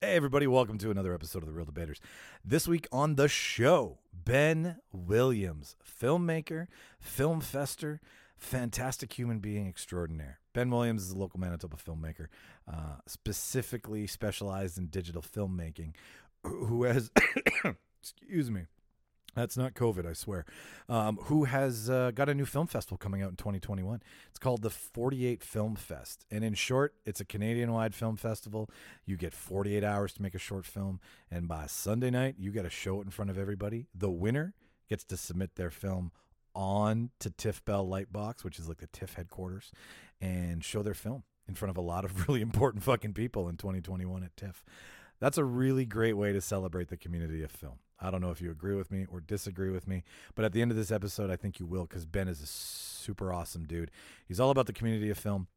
Hey, everybody, welcome to another episode of The Reel Debaters. This week on the show, Ben Williams, filmmaker, film fester, fantastic human being extraordinaire. Ben Williams is a local Manitoba filmmaker, uh, specifically specialized in digital filmmaking, who has, excuse me, that's not COVID, I swear. Um, who has uh, got a new film festival coming out in 2021? It's called the 48 Film Fest. And in short, it's a Canadian wide film festival. You get 48 hours to make a short film. And by Sunday night, you got to show it in front of everybody. The winner gets to submit their film on to TIFF Bell Lightbox, which is like the TIFF headquarters, and show their film in front of a lot of really important fucking people in 2021 at TIFF. That's a really great way to celebrate the community of film. I don't know if you agree with me or disagree with me, but at the end of this episode, I think you will because Ben is a super awesome dude. He's all about the community of film.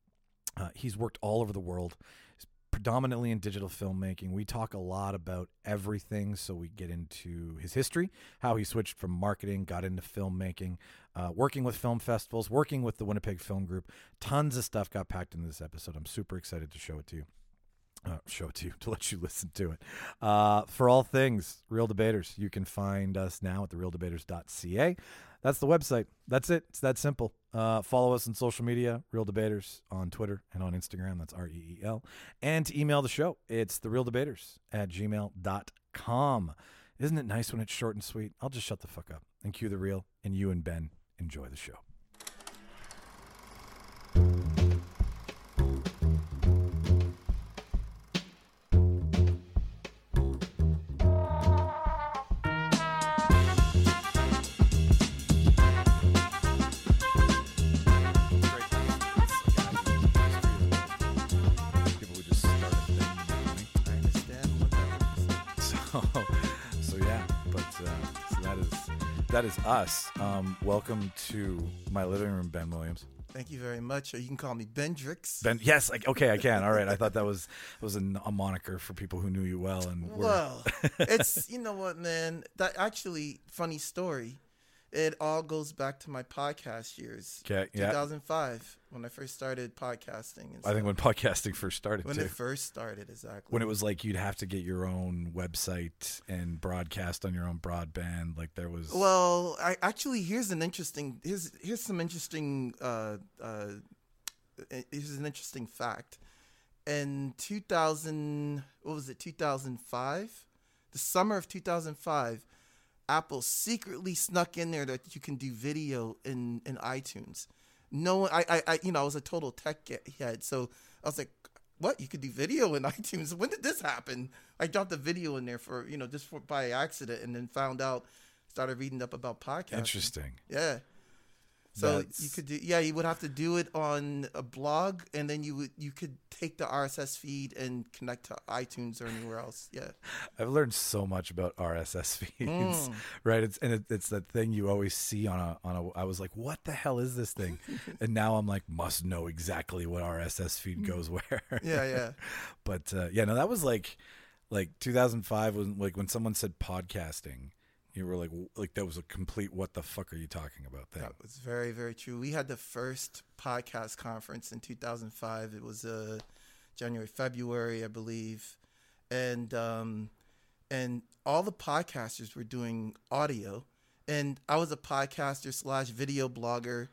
Uh, he's worked all over the world. He's predominantly in digital filmmaking. We talk a lot about everything, so we get into his history, how he switched from marketing, got into filmmaking, uh, working with film festivals, working with the Winnipeg Film Group. Tons of stuff got packed into this episode. I'm super excited to show it to you uh, show it to you to let you listen to it. Uh, for all things Reel Debaters, you can find us now at thereeldebaters.ca. That's the website. That's it. It's that simple. Uh, follow us on social media, Reel Debaters on Twitter and on Instagram. That's R E E L. And to email the show, it's therealdebaters at gmail.com. Isn't it nice when it's short and sweet? I'll just shut the fuck up and cue the real, and you and Ben enjoy the show. That is us. Um, welcome to my living room, Ben Williams. Thank you very much. Or you can call me Bendrix. Ben, yes, like, okay, I can. All right, I thought that was was a, a moniker for people who knew you well and were. Well, it's you know what, man. That actually funny story. It all goes back to my podcast years. Okay, yeah. 2005 when I first started podcasting. And I think when podcasting first started when too. it first started, exactly. when it was like you'd have to get your own website and broadcast on your own broadband, like there was. Well, I actually here's an interesting here's here's some interesting uh, uh, here's an interesting fact. In 2000, what was it? 2005, the summer of 2005, Apple secretly snuck in there that you can do video in in iTunes. No, one- I, I, I you know, I was a total tech head, so I was like, "What? You could do video in iTunes? When did this happen?" I dropped a video in there for you know just for by accident, and then found out, started reading up about podcasting. Interesting. Yeah. So you could do yeah, you would have to do it on a blog and then you would you could take the RSS feed and connect to iTunes or anywhere else. Yeah. I've learned so much about RSS feeds, Mm. right? It's and it, it's that thing you always see on a on a. I was like, what the hell is this thing? and now I'm like, must know exactly what RSS feed goes where. Mm. Yeah, yeah. but uh, yeah, no, that was like like 2005 was like when someone said podcasting, you were like like that was a complete what the fuck are you talking about thing. That was very, very true. We had the first podcast conference in 2005. It was uh, January, February, I believe, and um, and all the podcasters were doing audio, and I was a podcaster slash video blogger,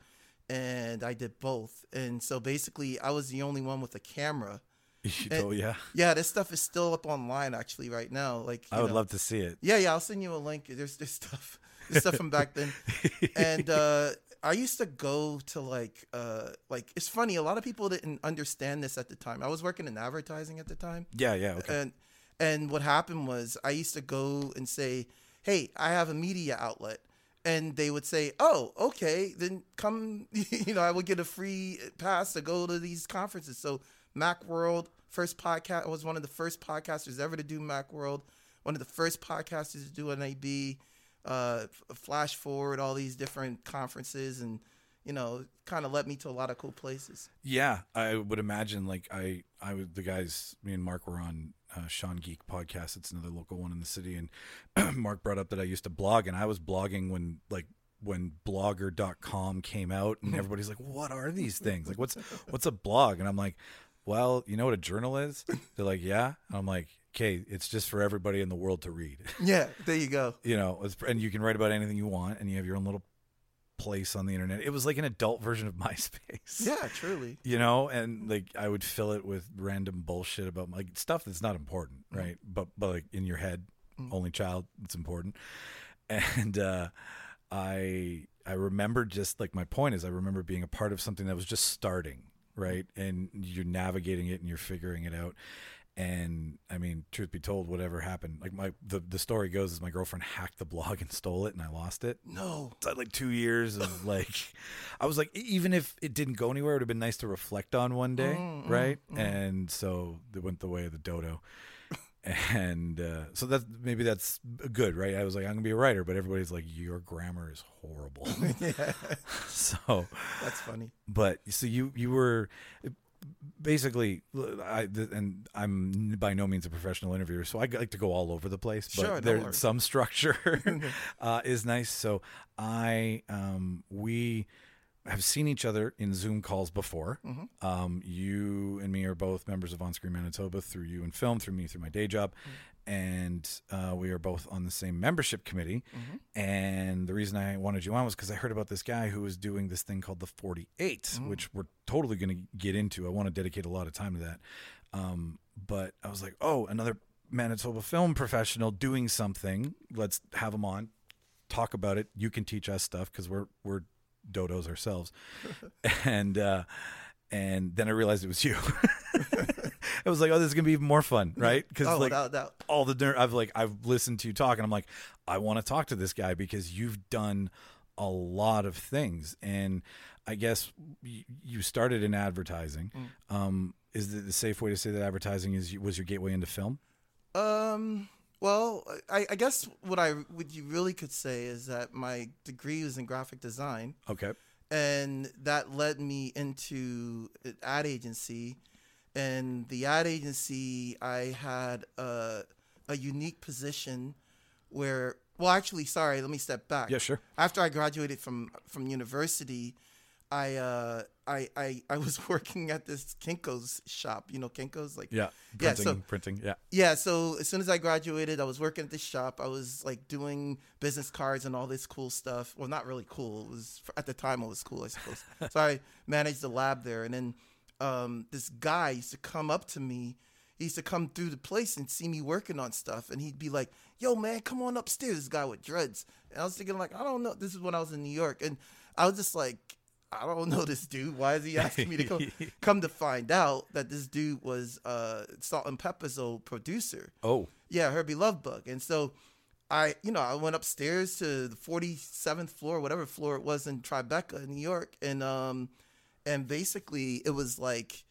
and I did both. And so basically, I was the only one with a camera. oh yeah, Yeah, this stuff is still up online actually right now. Like I would know. love to see it. Yeah, yeah, I'll send you a link. There's there's stuff, there's stuff from back then, and uh, I used to go to like uh, like it's funny. A lot of people didn't understand this at the time. I was working in advertising at the time, Yeah, yeah, okay. and and what happened was I used to go and say, "Hey, I have a media outlet." And they would say, "Oh, okay, then come." You know, I would get a free pass to go to these conferences. So, MacWorld, first podcast, I was one of the first podcasters ever to do MacWorld. One of the first podcasters to do an AB, uh, Flash Forward, all these different conferences, and you know, kind of led me to a lot of cool places. Yeah, I would imagine like I I was the guys me and Mark were on uh, Sean Geek podcast. It's another local one in the city, and Mark brought up that I used to blog, and I was blogging when like when blogger.com came out and everybody's like what are these things like what's what's a blog and i'm like well you know what a journal is they're like yeah and i'm like okay, it's just for everybody in the world to read. Yeah, there you go. you know, it's, and you can write about anything you want, and you have your own little place on the internet. It was like an adult version of MySpace. Yeah, truly. You know, and like I would fill it with random bullshit about like stuff that's not important, Mm. right? But but like in your head, only child, it's important. And uh I I remember just like my point is I remember being a part of something that was just starting, right? And you're navigating it and you're figuring it out. And I mean, truth be told, whatever happened, like my the, the story goes is my girlfriend hacked the blog and stole it and I lost it. No. So I had like two years of like, I was like, even if it didn't go anywhere, it would have been nice to reflect on one day, Mm, right? And so it went the way of the dodo. And uh, so that's maybe that's good, right? I was like, I'm gonna be a writer, but everybody's like, your grammar is horrible. yeah, so, that's funny. but so you you were basically I and I'm by no means a professional interviewer, so I like to go all over the place. But Sure, there's some structure uh, is nice. So I um, we have seen each other in Zoom calls before. Mm-hmm. Um, you and me are both members of On Screen Manitoba through you and film, through me through my day job. And uh, we are both on the same membership committee. Mm-hmm. And the reason I wanted you on was because I heard about this guy who was doing this thing called the 48, Mm. which we're totally going to get into. I want to dedicate a lot of time to that. Um, but I was like, oh, another Manitoba film professional doing something. Let's have him on, talk about it. You can teach us stuff because we're we're dodos ourselves. and uh, and then I realized it was you. I was like, oh, this is gonna be even more fun, right? Because Oh, like without doubt. all the ner- I've like I've listened to you talk and I'm like I want to talk to this guy because you've done a lot of things and I guess y- you started in advertising. Mm. Um, is it the safe way to say that advertising is was your gateway into film? Um. Well, I, I guess what I what you really could say is that my degree was in graphic design, Okay. and that led me into an ad agency. And the ad agency, I had a a unique position where. Well, actually, sorry. Let me step back. Yeah, sure. After I graduated from from university, I uh I I, I was working at this Kinko's shop. You know Kinko's like Yeah. Yeah, so- printing. Yeah. yeah, so as soon as I graduated, I was working at this shop. I was like doing business cards and all this cool stuff. Well, not really cool. It was at the time it was cool, I suppose. so I managed the lab there, and then um, this guy used to come up to me. He used to come through the place and see me working on stuff, and he'd be like, "Yo, man, come on upstairs." This guy with dreads, and I was thinking like, I don't know. This is when I was in New York, and I was just like, I don't know this dude. Why is he asking me to come? come to find out that this dude was uh, Salt-N-Pepa's old producer. Oh. Yeah, Hurby Luv Bug. And so I, you know, I went upstairs to the 47th floor, whatever floor it was in Tribeca, New York, and um and basically it was like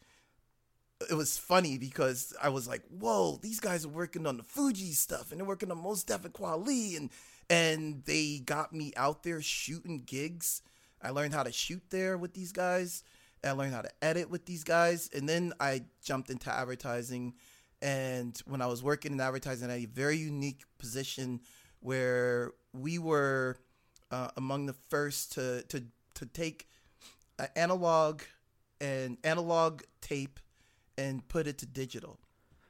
it was funny because I was like, "Whoa, these guys are working on the Fuji stuff and they're working on Mos Def and Kweli and and they got me out there shooting gigs. I learned how to shoot there with these guys. I learned how to edit with these guys, and then I jumped into advertising. And when I was working in advertising, I had a very unique position where we were uh, among the first to to to take an analog and analog tape and put it to digital.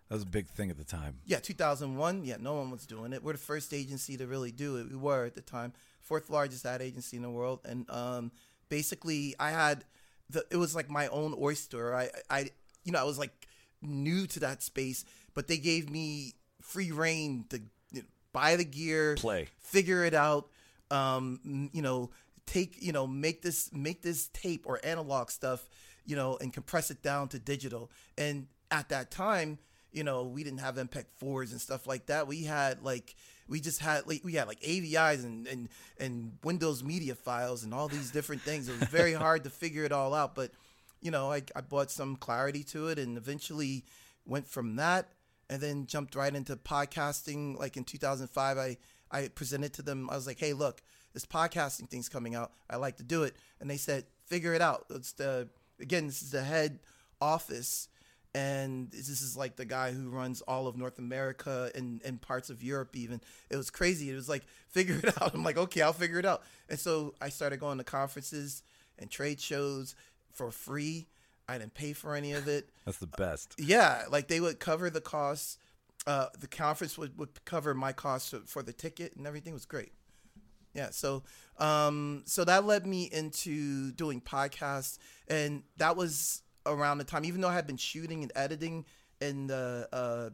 That was a big thing at the time. Yeah, 2001. Yeah, no one was doing it. We're the first agency to really do it. We were at the time, fourth largest ad agency in the world, and um, basically, I had the. It was like my own oyster. I, I, you know, I was like new to that space, but they gave me free reign to you know, buy the gear, Play. figure it out. Um, you know, take you know, make this make this tape or analog stuff, you know, and compress it down to digital. And at that time, you know, we didn't have MPEG fours and stuff like that. We had like we just had like we had like AVIs and and and Windows media files and all these different things. It was very hard to figure it all out, but you know, I I brought some clarity to it and eventually went from that and then jumped right into podcasting like in 2005 I I presented to them I was like, "Hey, look, this podcasting thing's coming out. I like to do it." And they said, "Figure it out." It's the again, this is the head office and this is like the guy who runs all of North America and, and parts of Europe even. It was crazy. It was like, figure it out. I'm like, okay, I'll figure it out. And so I started going to conferences and trade shows for free. I didn't pay for any of it. That's the best. Yeah, like they would cover the costs. uh, the conference would, would cover my costs for, for the ticket and everything. It was great. Yeah, so um, so that led me into doing podcasts, and that was around the time. Even though I had been shooting and editing in the uh,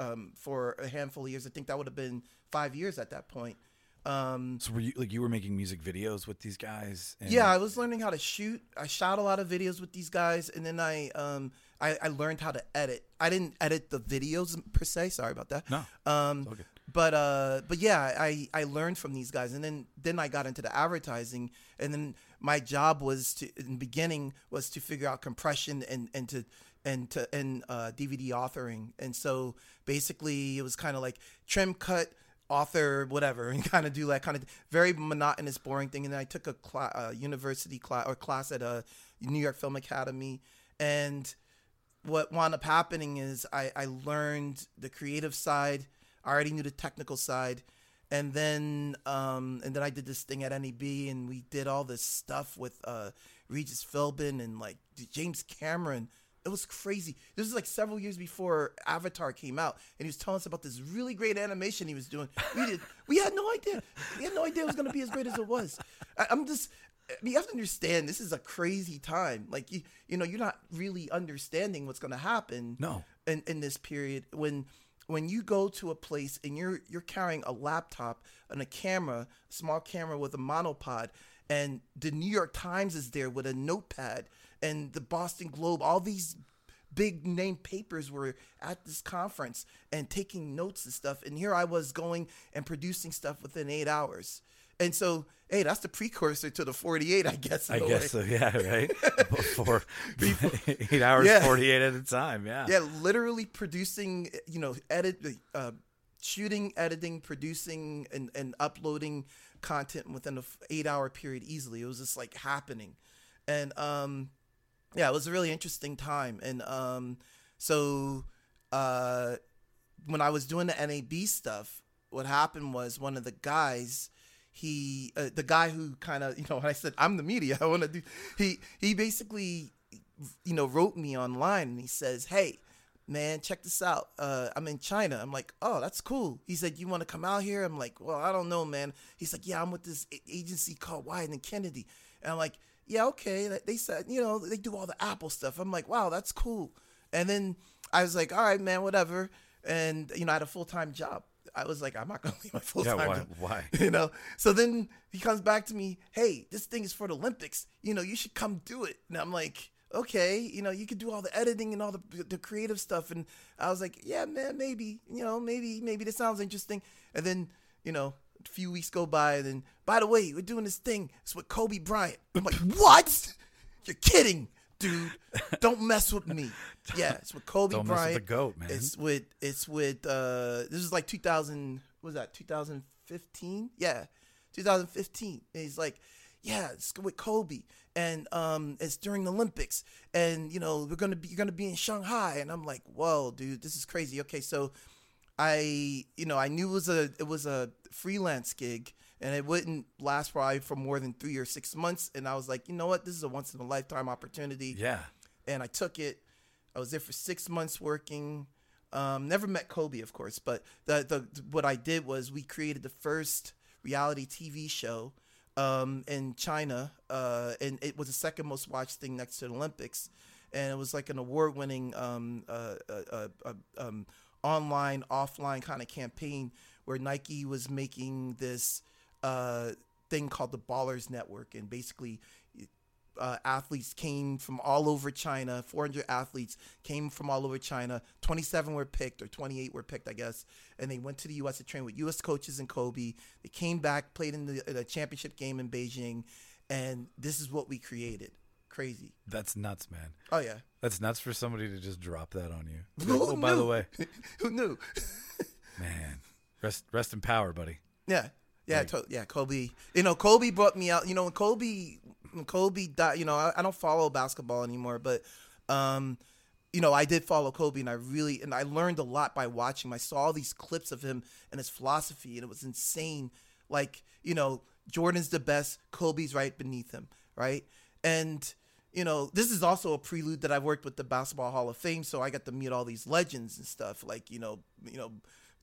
um, for a handful of years, I think that would have been five years at that point. Um, So were you like you were making music videos with these guys? And yeah, I was learning how to shoot. I shot a lot of videos with these guys, and then I um I, I learned how to edit. I didn't edit the videos per se. Sorry about that. No, Um, good. But uh, but yeah, I I learned from these guys, and then then I got into the advertising, and then my job was to in the beginning was to figure out compression and and to and to and uh, DVD authoring, and so basically it was kind of like trim cut author whatever and kind of do that kind of very monotonous boring thing. And then i took a uh, university class or class at a new york film academy. And what wound up happening is I, I learned the creative side. I already knew the technical side, and then um, and then I did this thing at NAB, and we did all this stuff with uh, Regis Philbin and like James Cameron. It was crazy. This was like several years before Avatar came out, and he was telling us about this really great animation he was doing. We did. We had no idea. We had no idea it was going to be as great as it was. I, I'm just. I mean, you have to understand this is a crazy time. Like you, you know, you're not really understanding what's going to happen. No. In in this period, when when you go to a place and you're you're carrying a laptop and a camera, a small camera with a monopod, and the New York Times is there with a notepad, and the Boston Globe, all these big name papers were at this conference and taking notes and stuff. And here I was going and producing stuff within eight hours. And so, hey, that's the precursor to the 48, I guess. I guess way. so. Yeah, right. Before eight hours, Yeah. forty-eight at a time. Yeah. Yeah, literally producing, you know, edit, uh, shooting, editing, producing, and, and uploading content within an eight hour period easily. It was just like happening. And, um, yeah, it was a really interesting time. And, um, so, uh, when I was doing the NAB stuff, what happened was one of the guys, he, uh, the guy who kind of, you know, when I said I'm the media, I want to do, he, he basically, you know, wrote me online and he says, "Hey, man, check this out. Uh, I'm in China." I'm like, "Oh, that's cool." He said, "You want to come out here?" I'm like, "Well, I don't know, man." He's like, "Yeah, I'm with this agency called Wieden+Kennedy," and I'm like, "Yeah, okay." They said, you know, they do all the Apple stuff. I'm like, "Wow, that's cool." And then I was like, "All right, man, whatever." And you know, I had a full time job. I was like, "I'm not gonna leave my full time. Yeah. Why? job." Why? you know so then he comes back to me hey this thing is for the olympics you know you should come do it and i'm like okay you know you could do all the editing and all the, the creative stuff and i was like yeah man maybe you know maybe maybe this sounds interesting and then you know a few weeks go by and then by the way we're doing this thing it's with kobe bryant i'm like what you're kidding dude don't mess with me. Yeah it's with kobe Don't mess with bryant. the goat, man. it's with it's with uh this is like 2000 what was that 2015 yeah 2015 and he's like yeah it's with kobe. And um it's during the olympics. And you know we're gonna be you're gonna be in shanghai. And i'm like whoa dude this is crazy. Okay so i you know i knew it was a it was a freelance gig and it wouldn't last probably for more than three or six months and i was like you know what this is a once in a lifetime opportunity Yeah. and I took it. I was there for six months working. Um, never met Kobe, of course, but the, the what I did was we created the first reality TV show um, in China, uh, and it was the second most watched thing next to the Olympics, and it was like an award-winning um, uh, uh, uh, uh, um, online, offline kind of campaign where Nike was making this uh, thing called the Ballers Network, and basically uh, athletes came from all over China. 400 athletes came from all over China. 27 were picked, or 28 were picked, I guess. And they went to the U.S. to train with U.S. coaches and Kobe. They came back, played in the, the championship game in Beijing, and this is what we created. Crazy. That's nuts, man. Oh yeah. That's nuts for somebody to just drop that on you. Who oh, by the way, Who knew? man, rest rest in power, buddy. Yeah. Yeah, Like- to, yeah, Kobe. You know, Kobe brought me out. You know, when Kobe, when Kobe died. You know, I, I don't follow basketball anymore, but, um, you know, I did follow Kobe, and I really and I learned a lot by watching. I saw all these clips of him and his philosophy, and it was insane. Like, you know, Jordan's the best. Kobe's right beneath him, right? And you know, this is also a prelude that I've worked with the Basketball Hall of Fame, so I got to meet all these legends and stuff, like you know, you know,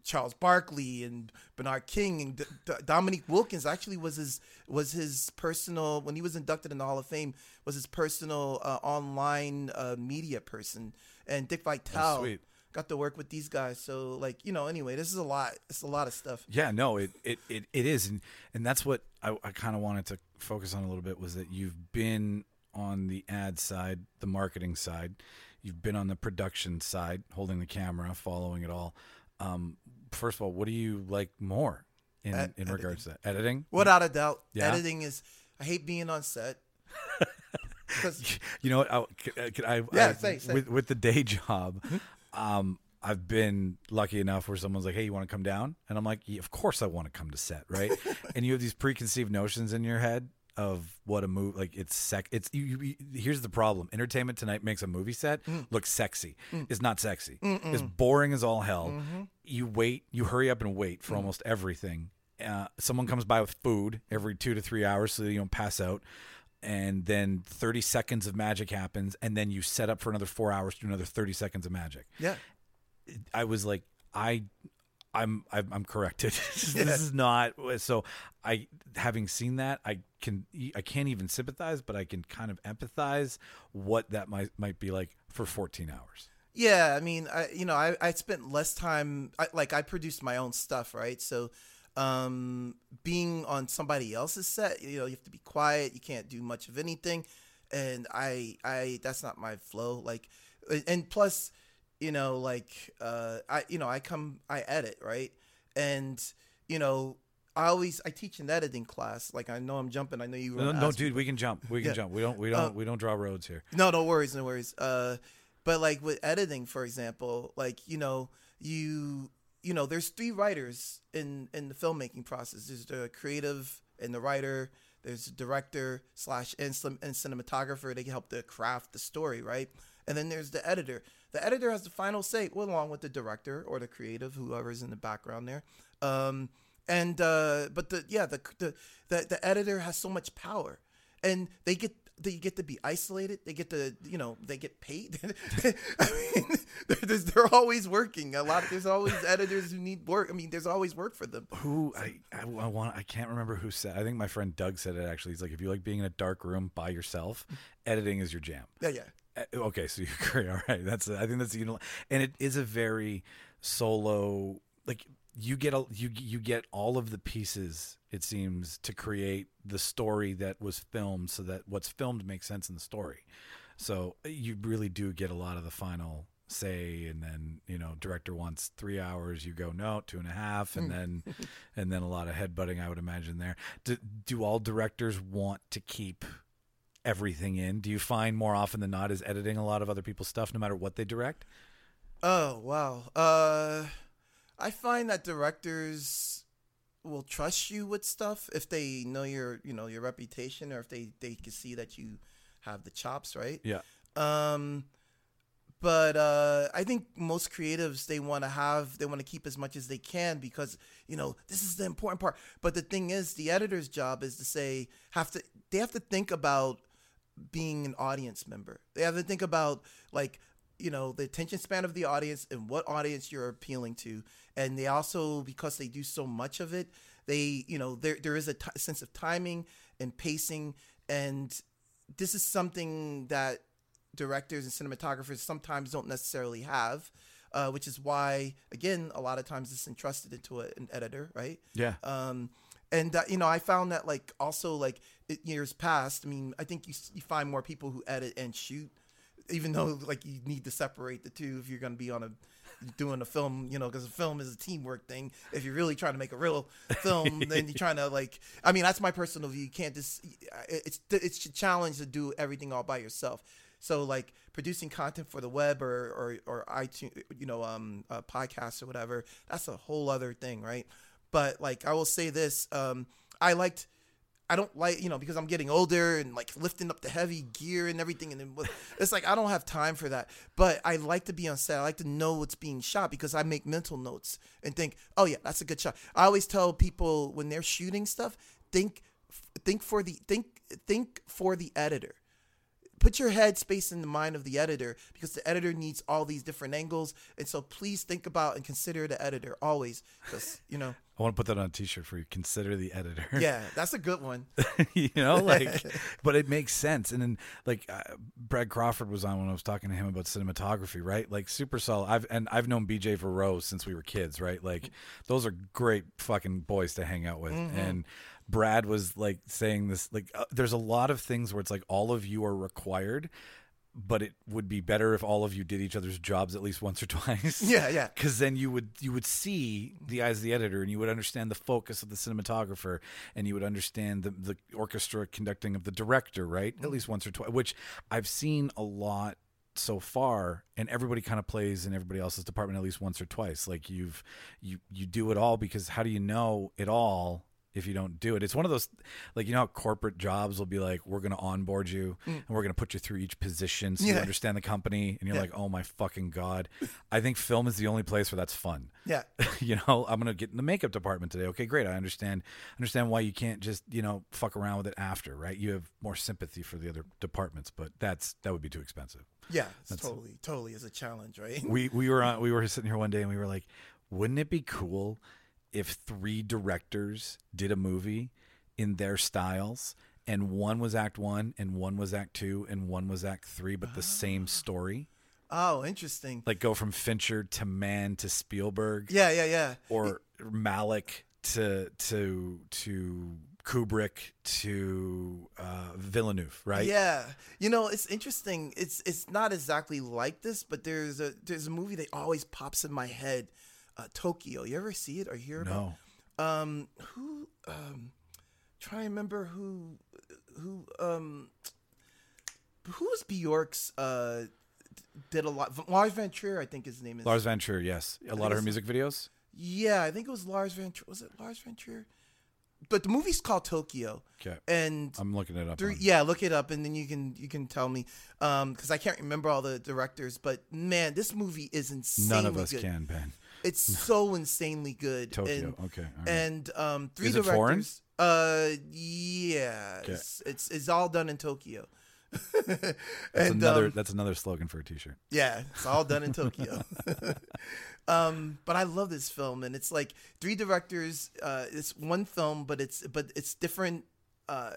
Charles Barkley and Bernard King and D- D- Dominique Wilkins. Actually, was his was his personal when he was inducted in the Hall of Fame was his personal uh, online uh, media person, and Dick Vitale. Got to work with these guys, so like you know. Anyway, this is a lot. It's a lot of stuff. Yeah, no, it it, it, it is, and and that's what I, I kind of wanted to focus on a little bit was that you've been on the ad side, the marketing side, you've been on the production side, holding the camera, following it all. Um, first of all, what do you like more in Ed- in regards to that? editing? Without a doubt, Yeah? editing is. I hate being on set. You know what? I, could, uh, could I, Yeah, I- say, say. with with the day job. Um, I've been lucky enough where someone's like, "Hey, you want to come down?" And I'm like, yeah, "Of course I want to come to set, right?" and you have these preconceived notions in your head of what a movie like it's sex it's you, you, here's the problem. Entertainment tonight makes a movie set Mm. look sexy. It's not sexy. It's boring as all hell. Mm-hmm. you wait you hurry up and wait Mm. for almost everything. Uh, someone comes by with food every two to three hours so you don't pass out. And then 30 seconds of magic happens and then you set up for another four hours to do another 30 seconds of magic. Yeah. I was like, I, I'm, I'm, I'm corrected. this is not. So, I, having seen that, I can, I can't even sympathize, but I can kind of empathize what that might might be like for 14 hours. Yeah, I mean, I you know, I I spent less time I, like I produced my own stuff, right? So um being on somebody else's set, you know, you have to be quiet, you can't do much of anything. And I I that's not my flow like and plus, you know, like uh I you know, I come I edit, right? And you know, I always I teach an editing class. Like I know I'm jumping. I know you. No, no, ask me dude, we can jump. We can Yeah. jump. We don't. We don't. Uh, we don't draw roads here. no, no worries, no worries. Uh, but like with editing, for example, like you know, you you know, there's three writers in in the filmmaking process. There's the creative and the writer. There's the director slash and, and cinematographer. They help to craft the story, right? And then there's the editor. The editor has the final say, well, along with the director or the creative, whoever's in the background there. Um, and uh, but the yeah, the, the the the editor has so much power, and they get they get to be isolated. They get to you know they get paid. I mean, they're, they're always working. A lot. There's always editors who need work. I mean, there's always work for them. Who I, I, I want I can't remember who said. I think my friend Doug said it actually. He's like, if you like being in a dark room by yourself, editing is your jam. Yeah, yeah. Uh, Okay, so you agree. All right, that's I think that's you know, and it is a very solo. Like you get a you you get all of the pieces. It seems to create the story that was filmed, so that what's filmed makes sense in the story. So uh, you really do get a lot of the final say, and then you know, director wants three hours, you go no, two and a half, and then and then a lot of headbutting. I would imagine there. Do, do all directors want to keep? Everything in? Do you find more often than not is editing a lot of other people's stuff, no matter what they direct? Oh wow. Uh, I find that directors will trust you with stuff if they know your you know your reputation or if they they can see that you have the chops, right? Yeah. Um, but uh, I think most creatives they want to have they want to keep as much as they can because you know this is the important part. But the thing is, the editor's job is to say have to they have to think about being an audience member. They have to think about like you know the attention span of the audience and what audience you're appealing to. And they also because they do so much of it, they you know there there is a t- sense of timing and pacing and this is something that directors and cinematographers sometimes don't necessarily have, uh, which is why, again, a lot of times it's entrusted into a, an editor, right? Yeah. Um, and uh, you know, I found that like also like years past. I mean, I think you you find more people who edit and shoot, even though like you need to separate the two if you're going to be on a doing a film, you know, because a film is a teamwork thing. If you're really trying to make a real film, then you're trying to like. I mean, that's my personal view. You can't just. It's it's a challenge to do everything all by yourself. So like producing content for the web or or, or iTunes, you know, um, uh, podcasts or whatever. That's a whole other thing, right? But like I will say this, um, I liked. I don't like, you know, because I'm getting older and like lifting up the heavy gear and everything. And it's like, I don't have time for that. But I like to be on set. I like to know what's being shot because I make mental notes and think, oh, yeah, that's a good shot. I always tell people when they're shooting stuff, think, think for the, think, think for the editor put your head space in the mind of the editor because the editor needs all these different angles, and so please think about and consider the editor always, because you know, I want to put that on a T-shirt for you. Consider the editor. yeah, that's a good one. you know, like, but it makes sense. And then, like, uh, Brad Crawford was on when I was talking to him about cinematography, right? Like, super solid. I've and I've known BJ Rose since we were kids, right? Like, those are great fucking boys to hang out with. And Brad was like saying this, like, uh, there's a lot of things where it's like all of you are required. But it would be better if all of you did each other's jobs at least once or twice Yeah, yeah. because then you would you would see the eyes of the editor and you would understand the focus of the cinematographer and you would understand the the orchestra conducting of the director right at least once or twice which i've seen a lot so far and everybody kind of plays in everybody else's department at least once or twice like you've you you do it all because how do you know it all if you don't do it. It's one of those like you know how corporate jobs will be like we're going to onboard you mm. and we're going to put you through each position so you understand the company and you're Yeah. like oh my fucking god. I think film is the only place where that's fun. Yeah, you know i'm gonna get in the makeup department today. Okay great. I understand understand why you can't just you know fuck around with it after right? You have more sympathy for the other departments but that's that would be too expensive. Yeah, it's totally, totally is a challenge, right? we we were on we were sitting here one day and we were like wouldn't it be cool if three directors did a movie in their styles and one was act one and one was act two and one was act three but the same story Oh, interesting. like go from fincher to mann to spielberg Yeah, yeah, yeah. or Malick to to to Kubrick to uh, Villeneuve, right? Yeah, you know it's interesting. It's it's not exactly like this, but there's a there's a movie that always pops in my head, uh, Tokyo. You ever see it or hear about? No. Um, who? Um, try to remember who who um who was Bjork's uh did a lot. Lars Van Trier, I think his name is. Lars Van Trier, yes. A lot of her music videos. Yeah, I think it was Lars Van. Trier. Was it Lars Van Trier? But the movie's called Tokyo, Okay. and I'm looking it up. On- yeah, look it up and then you can you can tell me um because I can't remember all the directors, but man, this movie is insanely None of us good. can, Ben. It's so insanely good. Tokyo. And, okay. right. and um three Is it foreign? directors. Uh, yeah, Okay. it's, it's it's all done in Tokyo. that's and another um, that's another slogan for a t-shirt. yeah, it's all done in Tokyo. um, but I love this film, and it's like three directors. Uh, it's one film, but it's but it's different, uh,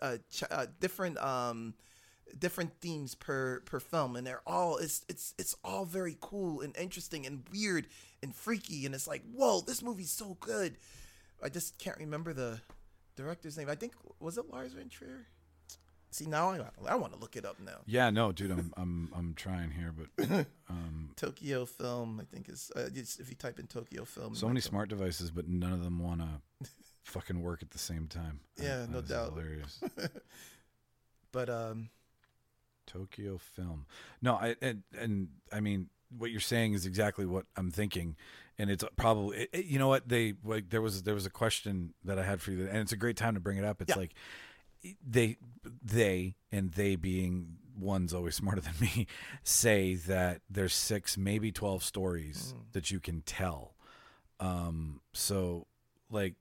uh, ch- uh different um, different themes per per film, and they're all it's it's it's all very cool and interesting and weird and freaky, and it's like whoa, this movie's so good. I just can't remember the director's name. I think was it Lars Van Trier. See now I I want to look it up now. Yeah, no, dude, I'm I'm I'm trying here, but um, Tokyo film, I think is uh, if you type in Tokyo film. so many smart devices, but none of them want to fucking work at the same time. Yeah, no doubt. Hilarious. But um, Tokyo film. No, I and, and I mean what you're saying is exactly what I'm thinking, and it's probably it- it- you know what they like. There was there was a question that I had for you, and it's a great time to bring it up. It's Yeah. like they they and they being one's always smarter than me say that there's six maybe 12 stories that you can tell um so like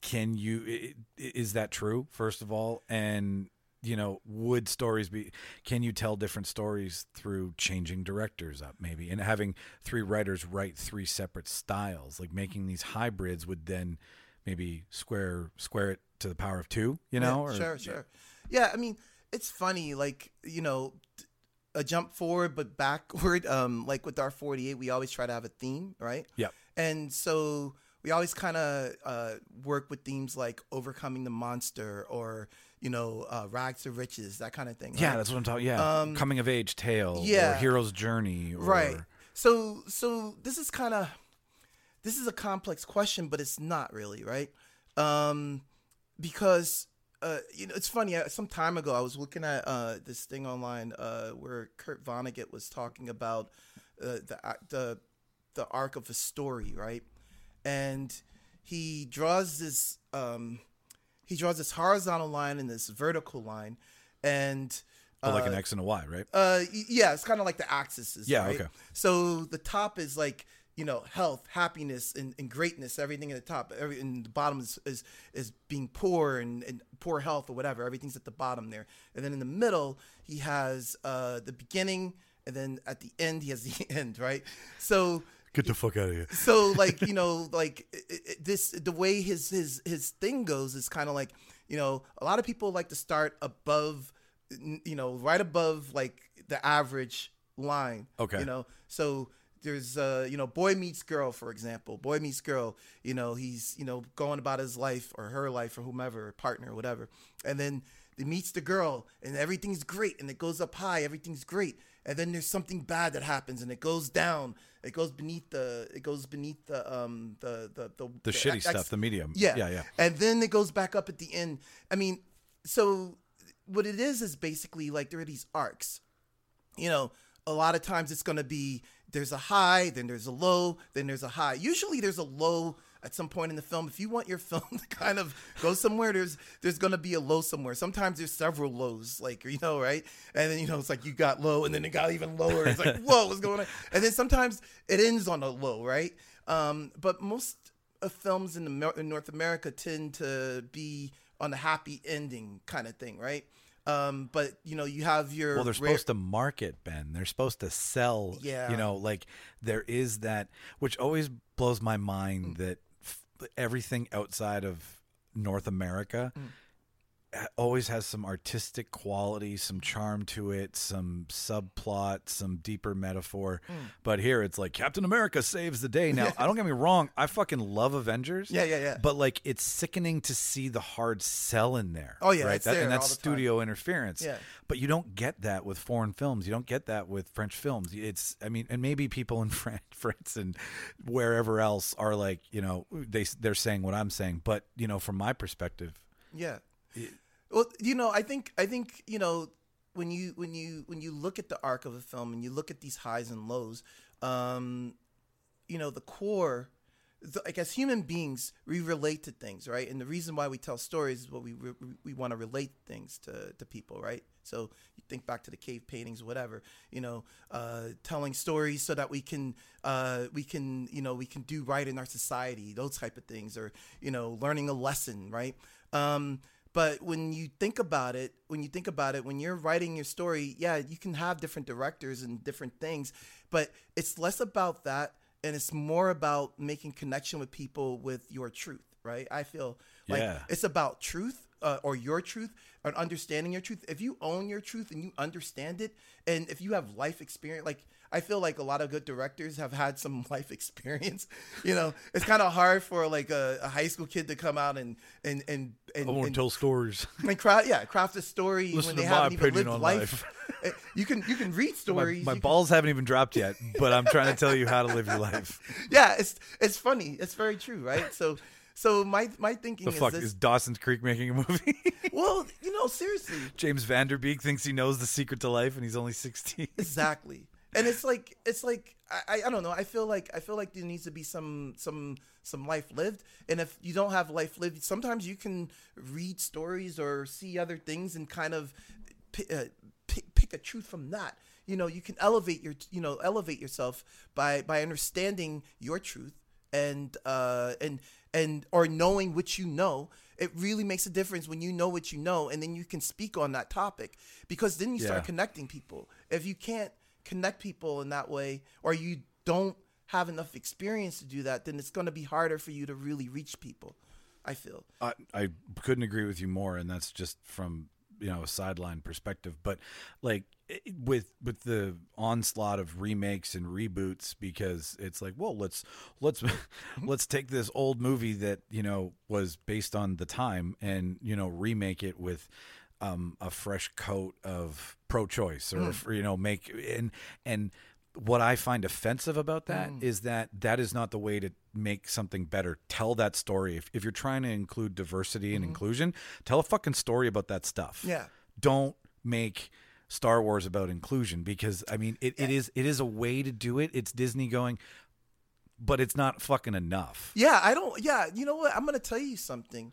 can you is that true first of all and you know would stories be can you tell different stories through changing directors up maybe and having three writers write three separate styles like making these hybrids would then maybe square square it to the power of two you know yeah, or- sure, sure. Yeah, I mean, it's funny, like you know, a jump forward but backward. Um, like with our forty-eight, we always try to have a theme, right? Yep. And so we always kind of uh, work with themes like overcoming the monster or you know, uh, rags to riches, that kind of thing. yeah right? that's what i'm talking yeah Um, coming of age tale or yeah. hero's journey or, right so so this is kind of this is a complex question but it's not really right um because uh you know it's funny some time ago i was looking at uh this thing online uh where kurt vonnegut was talking about uh, the the the arc of a story right and he draws this um he draws this horizontal line and this vertical line and But like uh, an x and a y right uh, yeah, it's kind of like the axes. Yeah, right? okay. So the top is like you know health happiness and, and greatness everything at the top every and the bottom is is, is being poor and, and poor health or whatever everything's at the bottom there and then in the middle he has uh the beginning and then at the end he has the end right so Get the fuck out of here. so like you know like it, it, this the way his his his thing goes is kind of like you know a lot of people like to start above you know right above like the average line Okay. you know so there's uh you know boy meets girl for example boy meets girl you know he's you know going about his life or her life or whomever partner or whatever and then he meets the girl and everything's great and it goes up high everything's great and then there's something bad that happens and it goes down it goes beneath the it goes beneath the um the the the, The shitty ex- stuff, the medium. yeah Yeah, yeah. and then it goes back up at the end i mean so what it is is basically like there are these arcs you know, a lot of times it's going to be there's a high, then there's a low, then there's a high. Usually there's a low at some point in the film. If you want your film to kind of go somewhere, there's there's going to be a low somewhere. Sometimes there's several lows, like you know, right? And then you know it's like you got low, and then it got even lower. It's like whoa, what's going on? And then sometimes it ends on a low, right? Um, but most of films in, the, in North America tend to be on a happy ending kind of thing, right? Um, but you know, you have your Well, they're rare- supposed to market, Ben. They're supposed to sell. Yeah. You know, like there is that, which always blows my Mm. mind that f- everything outside of North America Mm. Always has some artistic quality, some charm to it, some subplot, some deeper metaphor. Mm. But here it's like Captain America saves the day. Now, I don't get me wrong. I fucking love Avengers. Yeah, yeah, yeah. But like, it's sickening to see the hard sell in there. Oh, yeah, right. That- and that's the time. studio interference. Yeah. But you don't get that with foreign films. You don't get that with French films. It's, I mean, and maybe people in France, France and wherever else are like, you know, they they're saying what I'm saying. But you know, from my perspective, Yeah. Well, you know, I think I think you know when you when you when you look at the arc of a film and you look at these highs and lows, um, you know, the core. The, like as human beings, we relate to things, right? And the reason why we tell stories is what we we, we want to relate things to to people, right? So you think back to the cave paintings, whatever, you know, uh, telling stories so that we can uh, we can you know we can do right in our society, those type of things, or you know, learning a lesson, right? Um, but when you think about it, when you think about it, when you're writing your story, yeah, you can have different directors and different things, but it's less about that and it's more about making connection with people with your truth, right? I feel like Yeah. it's about truth uh, or your truth and understanding your truth. If you own your truth and you understand it, and if you have life experience, like I feel like a lot of good directors have had some life experience. You know, it's kind of hard for like a, a high school kid to come out and and and and, I and, tell stories. and craft, yeah, craft a story Listen when they my haven't even opinion lived on life. Uh, you can you can read stories. my can- balls haven't even dropped yet, but I'm trying to tell you how to live your life. yeah, it's it's funny. It's very true, right? So so my my thinking The is fuck this. is Dawson's Creek making a movie? well, you know, seriously, James Van Der Beek thinks he knows the secret to life, and he's only 16. exactly. And it's like it's like I, I don't know. I feel like I feel like there needs to be some some some life lived. And if you don't have life lived, sometimes you can read stories or see other things and kind of pick, uh, pick, pick a truth from that. You know, you can elevate your you know elevate yourself by by understanding your truth and uh and and or knowing what you know it really makes a difference when you know what you know and then you can speak on that topic because then you start connecting people if you can't connect people in that way or you don't have enough experience to do that then it's going to be harder for you to really reach people i feel I, I couldn't agree with you more, and that's just from you know a sideline perspective. But like with with the onslaught of remakes and reboots, because it's like, well, let's let's let's take this old movie that you know was based on the time and you know remake it with um, a fresh coat of pro-choice, or mm. you know make and and what I find offensive about that mm. is that that is not the way to make something better. Tell that story. If, if you're trying to include diversity and mm-hmm. inclusion, tell a fucking story about that stuff. Yeah. Don't make Star Wars about inclusion because I mean it, it is it is a way to do it. It's Disney going, but it's not fucking enough. yeah i don't yeah you know what i'm to tell you something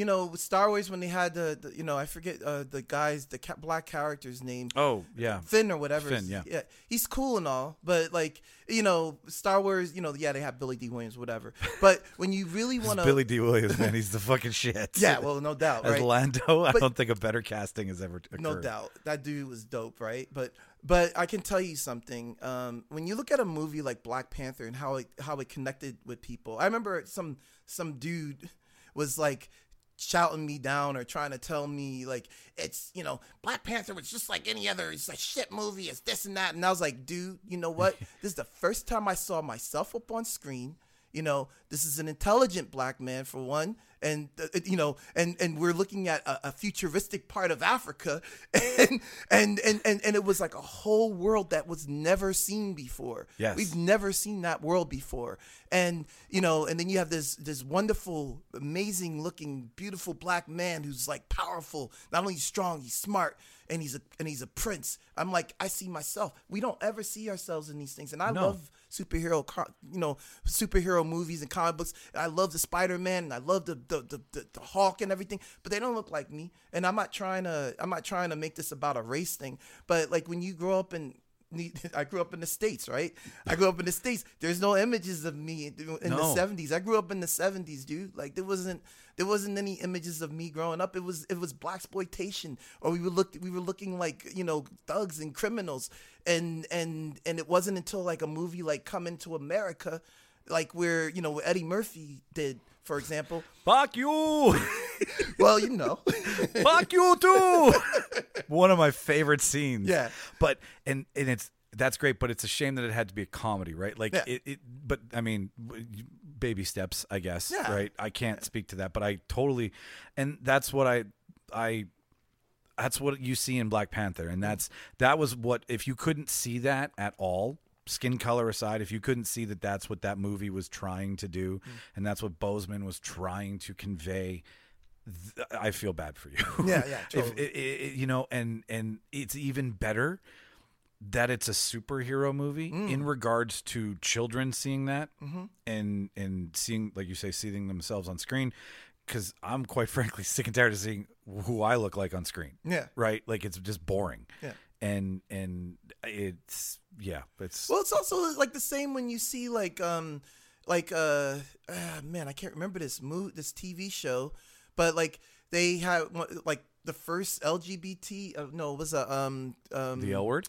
you know Star Wars when they had the, the you know I forget uh, the guys the ca- black character's name Oh yeah. Finn or whatever. Finn, yeah. yeah, he's cool and all, but like you know Star Wars, you know, yeah, they have Billy Dee Williams, whatever. But when you really want to, Billy Dee Williams, man, he's the fucking shit. yeah, well, no doubt, As right? Lando, I But- don't think a better casting has ever occurred. No doubt, that dude was dope, right? But but I can tell you something. Um, when you look at a movie like Black Panther and how it how it connected with people, I remember some some dude was like shouting me down or trying to tell me like it's you know Black Panther was just like any other it's a shit movie it's this and that. And I was like dude you know what? This is the first time I saw myself up on screen. You know this is an intelligent black man for one and uh, you know and and we're looking at a, a futuristic part of africa and, and and and and it was like a whole world that was never seen before Yes. we've never seen that world before and you know and then you have this this wonderful amazing looking beautiful black man who's like powerful not only strong he's smart and he's a and he's a prince i'm like i see myself we don't ever see ourselves in these things and i No. love superhero, you know, superhero movies and comic books. I love the Spider Man and I love the the, the the the Hulk and everything, but they don't look like me. And I'm not trying to I'm not trying to make this about a race thing, but like when you grow up in I grew up in the states, right? I grew up in the states. There's no images of me in No. the '70s. I grew up in the '70s, dude. Like there wasn't there wasn't any images of me growing up. It was it was blaxploitation, or we were look we were looking like you know thugs and criminals, and and and it wasn't until like a movie like Coming to America, like where you know Eddie Murphy did, for example. Fuck you! Well, you know, Fuck you too! One of my favorite scenes. Yeah. But and and it's that's great, but it's a shame that it had to be a comedy, right? Like Yeah. it, it but I mean baby steps, I guess, Yeah. right? I can't speak to that, but I totally and that's what I I that's what you see in Black Panther and that's that was what if you couldn't see that at all skin color aside if you couldn't see that that's what that movie was trying to do Mm. and that's what Boseman was trying to convey th- I feel bad for you Yeah, yeah, if it, it, you know and and it's even better that it's a superhero movie Mm. in regards to children seeing that Mm-hmm. and and seeing like you say seeing themselves on screen because i'm quite frankly sick and tired of seeing who i look like on screen Yeah. right like it's just boring Yeah. and and it's yeah it's Well, it's also like the same when you see like um like uh ah, man, I can't remember this mo this TV show, but like they had like the first LGBT uh, no, it was a um um the l word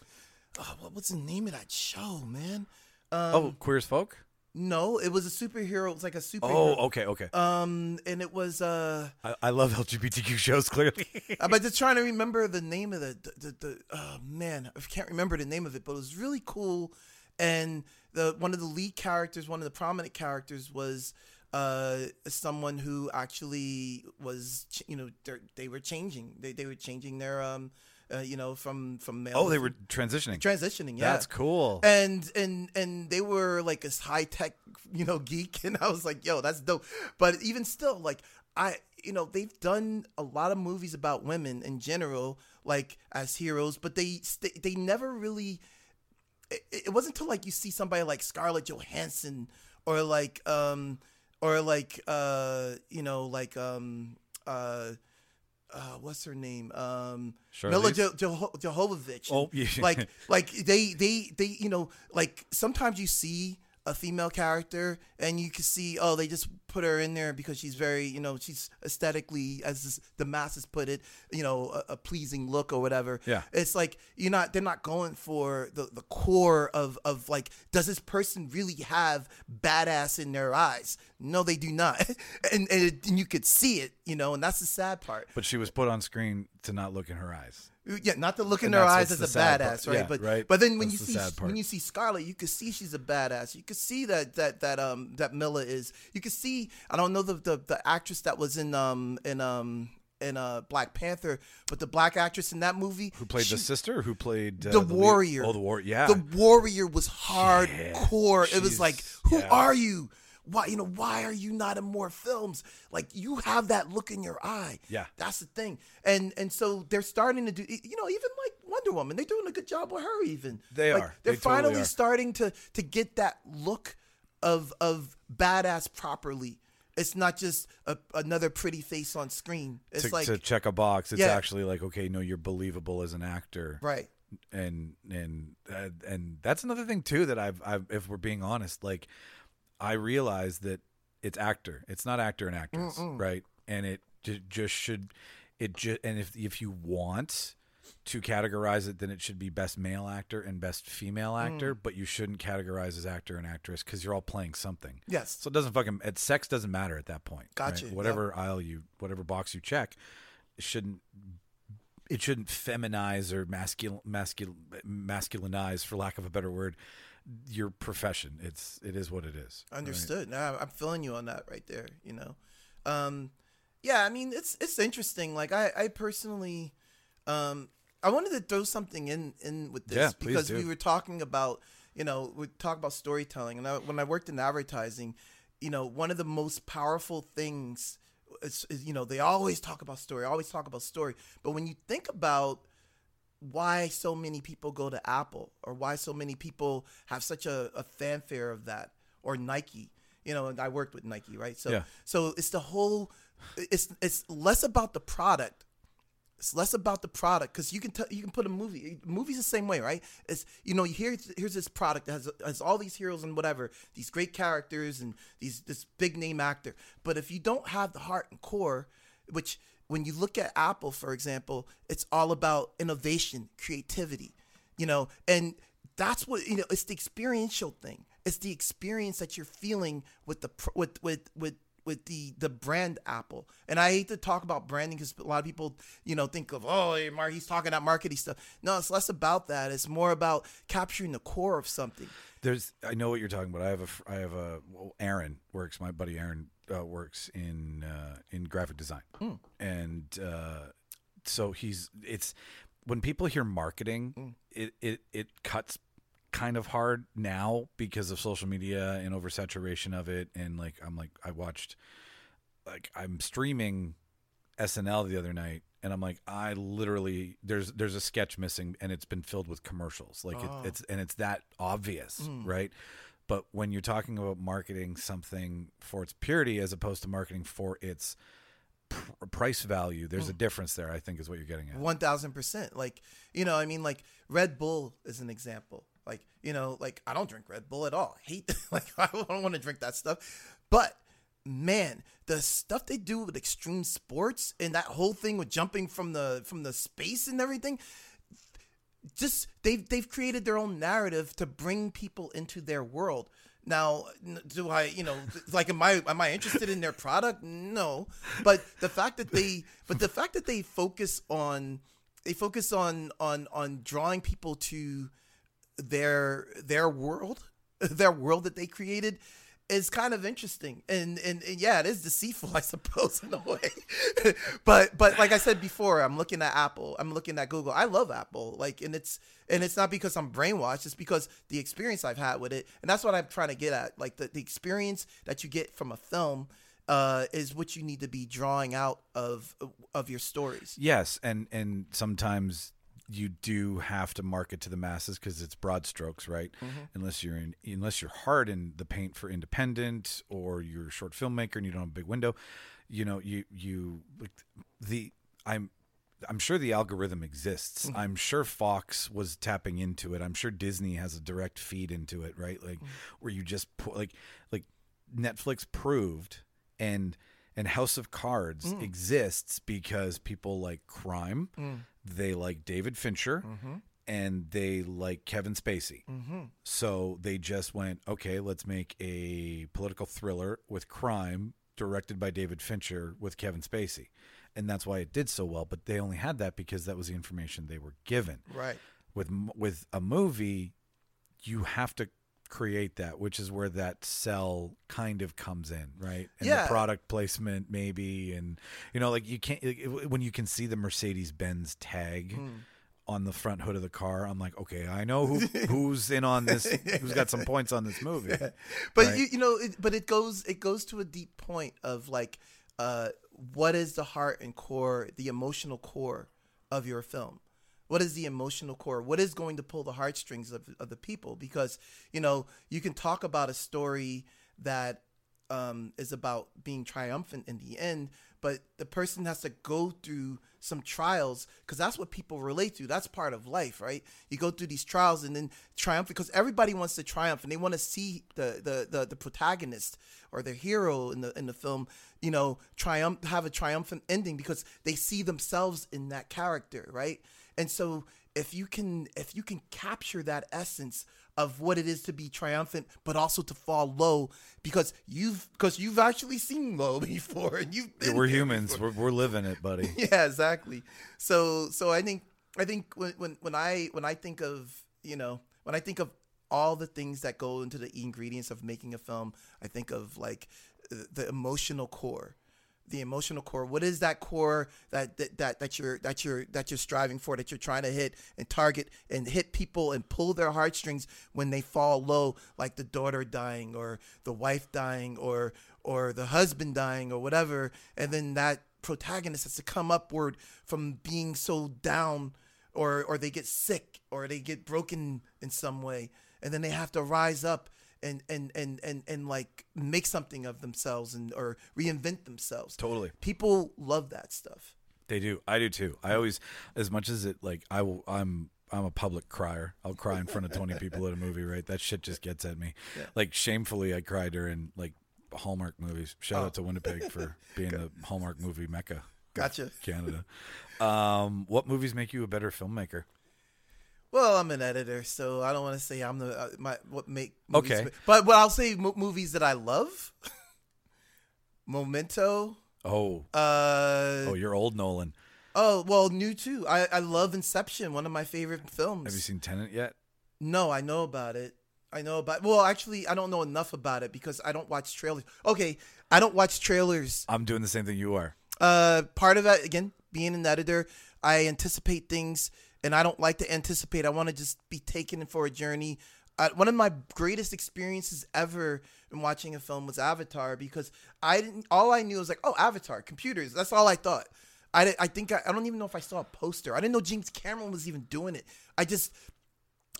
oh, what was the name of that show, man? Um oh queer as folk no, it was a superhero, it was like a superhero. oh okay okay Um and it was uh I, I love lgbtq shows clearly I'm just trying to remember the name of the the, the, the oh man, I can't remember the name of it, but it was really cool. And the one of the lead characters, one of the prominent characters, was uh someone who actually was you know they were changing they they were changing their um uh, you know from from male oh they were transitioning. Transitioning yeah. That's cool. And and and they were like this high tech you know geek and i was like yo that's dope. But even still like i you know they've done a lot of movies about women in general like as heroes but they they, never really it, it wasn't until like you see somebody like scarlett johansson or like um or like uh you know like um uh uh, what's her name? Um, Milla jo- jo- Jovovich. Oh, yeah. like like they they they you know like sometimes you see a female character and you can see oh they just put her in there because she's very you know she's aesthetically as the masses put it you know a, a pleasing look or whatever. Yeah. it's like you're not they're not going for the the core of of like does this person really have badass in their eyes? No they do not. And and, it, and you could see it you know and that's the sad part. But she was put on screen to not look in her eyes yeah, not to look in And her eyes as a badass, part. right? Yeah, but right. but then when That's you see when you see Scarlett, you can see she's a badass. You can see that that that um that Milla is. You can see I don't know the the, the actress that was in um in um in uh Black Panther, but the black actress in that movie who played she- the sister who played uh, the lead- warrior. oh the warrior yeah The warrior was hardcore. it was like, who yeah. are you? Why you know why are you not in more films? Like you have that look in your eye. Yeah. that's the thing. And and so they're starting to do. You know, even like Wonder Woman, they're doing a good job with her. Even They Like, are. They're They totally finally are. starting to to get that look of of badass properly. It's not just a, another pretty face on screen. It's to, like to check a box. It's Yeah. actually like, okay, no, you're believable as an actor, right. and and uh, and that's another thing too that I've, I've if we're being honest, like I realize that it's actor, it's not actor and actress, right? And it ju- just should it just and if if you want to categorize it, then it should be best male actor and best female Mm. actor, but you shouldn't categorize as actor and actress because you're all playing something. Yes. So it doesn't fucking it, sex doesn't matter at that point. Gotcha, right? Whatever aisle you, whatever box you check, it shouldn't it shouldn't feminize or masculine masculine masculinize, for lack of a better word, your profession. It's it is what it is. right? Understood. Now I'm feeling you on that right there. You know, um, yeah. I mean, it's it's interesting. Like I, I personally, um, I wanted to throw something in in with this Yeah, because do. we were talking about, you know, we talk about storytelling, and I, when I worked in advertising, you know, one of the most powerful things. Is, is, you know, they always talk about story, always talk about story. But when you think about why so many people go to Apple or why so many people have such a, a fanfare of that or Nike. You know, and I worked with Nike, right? So Yeah. so it's the whole it's it's less about the product. It's less about the product because you can t- you can put a movie. Movies the same way, right? It's you know here's here's this product that has has all these heroes and whatever, these great characters and these this big name actor. But if you don't have the heart and core, which when you look at Apple, for example, it's all about innovation, creativity, you know, and that's what you know. It's the experiential thing. It's the experience that you're feeling with the with with with with the the brand Apple. And I hate to talk about branding because a lot of people you know think of oh he's talking that marketing stuff. No, it's less about that. It's more about capturing the core of something. There's I know what you're talking about. I have a, I have a well, Aaron works. My buddy Aaron uh, works in uh, in graphic design, and uh, so he's it's when people hear marketing, it, it it cuts kind of hard now because of social media and oversaturation of it. And like I'm like I watched like I'm streaming SNL the other night and I'm like I literally there's there's a sketch missing and it's been filled with commercials like Oh. it, it's and it's that obvious Mm. right but when you're talking about marketing something for its purity as opposed to marketing for its pr- price value there's Mm. a difference there I think is what you're getting at One thousand percent. Like you know, I mean, like Red Bull is an example. Like you know, like I don't drink Red Bull at all. I hate like I don't want to drink that stuff. But man, the stuff they do with extreme sports and that whole thing with jumping from the from the space and everything. Just they've they've created their own narrative to bring people into their world. Now, do I, you know, like, am I am I interested in their product? No, but the fact that they, but the fact that they focus on, they focus on on on drawing people to their their world, their world that they created, is kind of interesting. And and, and yeah, it is deceitful, I suppose, in a way. but but like I said before, I'm looking at Apple, I'm looking at Google. I love Apple, like, and it's and it's not because I'm brainwashed. It's because the experience I've had with it, and that's what I'm trying to get at. Like the, the experience that you get from a film uh, is what you need to be drawing out of of your stories. Yes, and and sometimes you do have to market to the masses because it's broad strokes, right? Mm-hmm. Unless you're in, unless you're hard in the paint for independent or you're a short filmmaker and you don't have a big window, you know, you you like the I'm. I'm sure the algorithm exists. Mm-hmm. I'm sure Fox was tapping into it. I'm sure Disney has a direct feed into it, right? Like mm-hmm. where you just put like like Netflix proved and and House of Cards mm. exists because people like crime, mm. they like David Fincher, mm-hmm. and they like Kevin Spacey. Mm-hmm. So they just went, okay, let's make a political thriller with crime directed by David Fincher with Kevin Spacey. And that's why it did so well, but they only had that because that was the information they were given Right. with with a movie you have to create that which is where that sell kind of comes in right and Yeah. the product placement maybe and you know like you can't like, when you can see the mercedes-benz tag Hmm. on the front hood of the car i'm like okay i know who who's in on this who's got some points on this movie but Right. you, you know it, but it goes it goes to a deep point of like uh what is the heart and core the emotional core of your film what is the emotional core what is going to pull the heartstrings of, of the people because you know you can talk about a story that um, is about being triumphant in the end, but the person has to go through some trials because that's what people relate to. That's part of life, right? You go through these trials and then triumph because everybody wants to triumph and they want to see the, the the the protagonist or the hero in the in the film, you know, triumph have a triumphant ending because they see themselves in that character, right? And so if you can if you can capture that essence of what it is to be triumphant but also to fall low because you've because you've actually seen low before and you've been we're humans. We're, we're living it, buddy. yeah exactly so so i think i think when, when when i when i think of you know when i think of all the things that go into the ingredients of making a film i think of like the emotional core the emotional core? What is that core that, that that that you're that you're that you're striving for that you're trying to hit and target and hit people and pull their heartstrings when they fall low like the daughter dying or the wife dying or or the husband dying or whatever? And then that protagonist has to come upward from being so down or or they get sick or they get broken in some way. And then they have to rise up and and and and, and like make something of themselves and or reinvent themselves Totally. people love that stuff They do. I do too. I always, as much as it like, I will. I'm. I'm a public crier. I'll cry in front of 20 people at a movie, right? That shit just gets at me. Yeah. Like shamefully, I cry during like Hallmark movies. Shout Oh. out to Winnipeg for being the Hallmark movie mecca, gotcha Canada. Um, what movies make you a better filmmaker? Well i'm an editor so i don't want to say i'm the uh, my what make movies Okay. but but i'll say mo- movies that i love memento Oh, uh oh, you're old Nolan. oh well new too i i love inception one of my favorite films Have you seen Tenet yet? No, I know about it. I know about. Well, actually, I don't know enough about it because I don't watch trailers. Okay, I don't watch trailers. I'm doing the same thing you are. Uh, part of that again, being an editor, I anticipate things, and I don't like to anticipate. I want to just be taken for a journey. Uh, one of my greatest experiences ever in watching a film was Avatar because I didn't. All I knew was like, oh, Avatar, computers. That's all I thought. I, I think I, I don't even know if I saw a poster. I didn't know James Cameron was even doing it. I just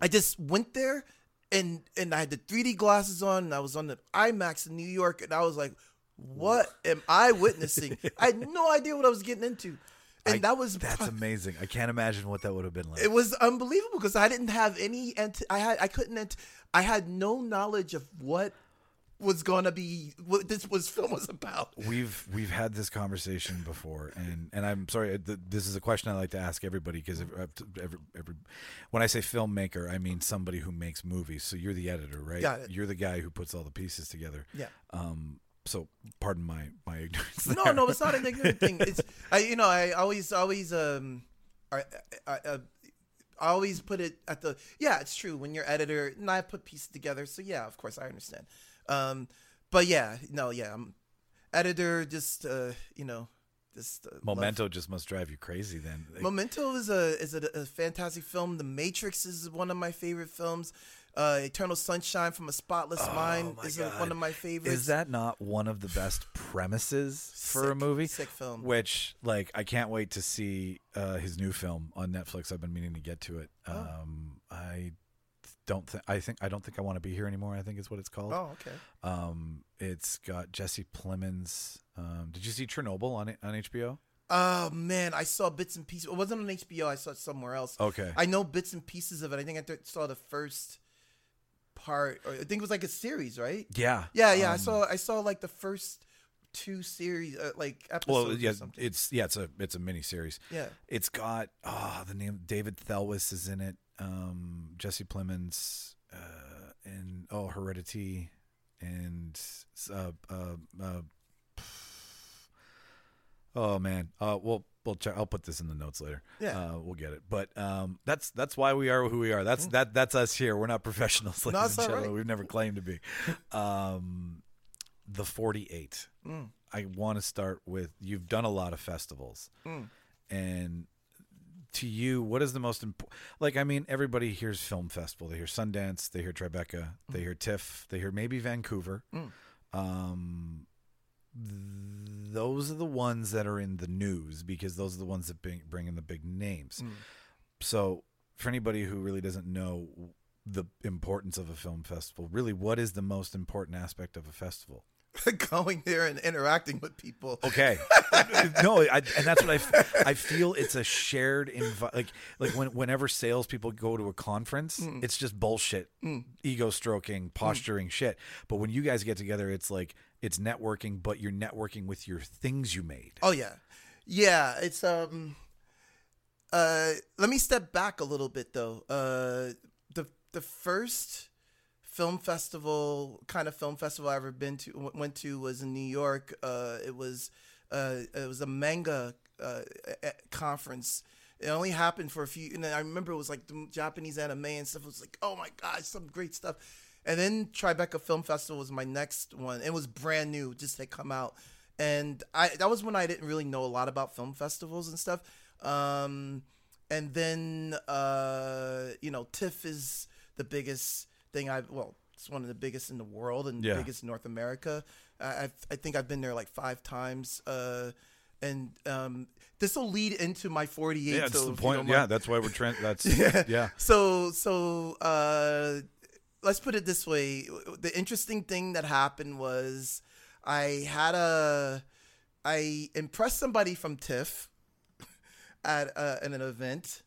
I just went there and and I had the 3D glasses on and I was on the IMAX in New York and I was like, what am I witnessing? I had no idea what I was getting into. And I- that was That's amazing. I can't imagine what that would have been like. it was unbelievable because I didn't have any ant- I had I couldn't ant- I had no knowledge of what was going to be what this was film was about. We've we've had this conversation before, and and I'm sorry. This is a question I like to ask everybody because every, every, when I say filmmaker, I mean somebody who makes movies. So you're the editor, right? Got it. You're the guy who puts all the pieces together. Yeah. Um. So pardon my my ignorance. No, there. no, it's not an ignorant thing. It's I, you know, I always, always, um, I, I, I, I always put it at the. Yeah, it's true. When you're editor, and I put pieces together, so yeah, of course, I understand. Um, but yeah, no, yeah, I'm editor. Just uh, you know, just uh, love- Memento just must drive you crazy. Then Memento is a is a, a fantastic film. The Matrix is one of my favorite films. Uh, Eternal Sunshine from a Spotless Mind Oh my is a, God. one of my favorites. is that not one of the best premises for a movie? Sick film. Which, like, I can't wait to see uh, his new film on Netflix. I've been meaning to get to it. Oh. Um, I don't think I think I don't think I want to be here anymore. I think is what it's called. Oh, okay. Um, it's got Jesse Plemons. Um, did you see Chernobyl on on HBO? Oh man, I saw bits and pieces. It wasn't on HBO. I saw it somewhere else. Okay. I know bits and pieces of it. I think I th- saw the first part, or I think it was like a series, right? yeah. Yeah, yeah. I Um, saw. I saw like the first two series, uh, like episodes. Well, yeah, it's yeah, it's a it's a mini series. yeah. It's got ah the name David Thewlis is in it. Um, Jesse Plemons, uh, and oh Heredity, and uh, uh, uh, oh man, uh, we'll we'll check. I'll put this in the notes later. Yeah. uh, we'll get it. But um, that's that's why we are who we are. That's that that's us here. We're not professionals, ladies Mm. it's and gentlemen. right. We've never claimed to be. Um, the forty eight. Mm. I want to start with you've done a lot of festivals, Mm. and to you, what is the most important? Like, I mean, everybody hears film festival. They hear Sundance, they hear Tribeca, they hear TIFF, they hear maybe Vancouver. Mm. Um, those are the ones that are in the news because those are the ones that bring, bring in the big names. Mm. So, for anybody who really doesn't know the importance of a film festival, really, what is the most important aspect of a festival? going there and interacting with people. Okay. no, I, and that's what I, f- I feel. It's a shared envi- like like when whenever salespeople go to a conference, Mm. it's just bullshit, ego stroking, posturing shit. But when you guys get together, it's like it's networking, but you're networking with your things you made. Oh yeah, yeah. It's um. Uh, let me step back a little bit though. Uh, the the first film festival kind of film festival I ever been to went to was in New York. Uh, it was uh, it was a manga uh, conference. It only happened for a few, and I remember it was like the Japanese anime and stuff. It was like, oh my gosh, some great stuff. And then Tribeca Film Festival was my next one. It was brand new, just had come out, and I that was when I didn't really know a lot about film festivals and stuff. Um, and then uh, you know, TIFF is the biggest thing I well, it's one of the biggest in the world and Yeah. the biggest in North America. I I've, think I've been there like five times. Uh, and um, this will lead into my 48. Yeah, that's so the if you point. don't Yeah, that's why we're trying. That's Yeah. yeah. so so uh let's put it this way. The interesting thing that happened was i had a i impressed somebody from tiff at, uh, an event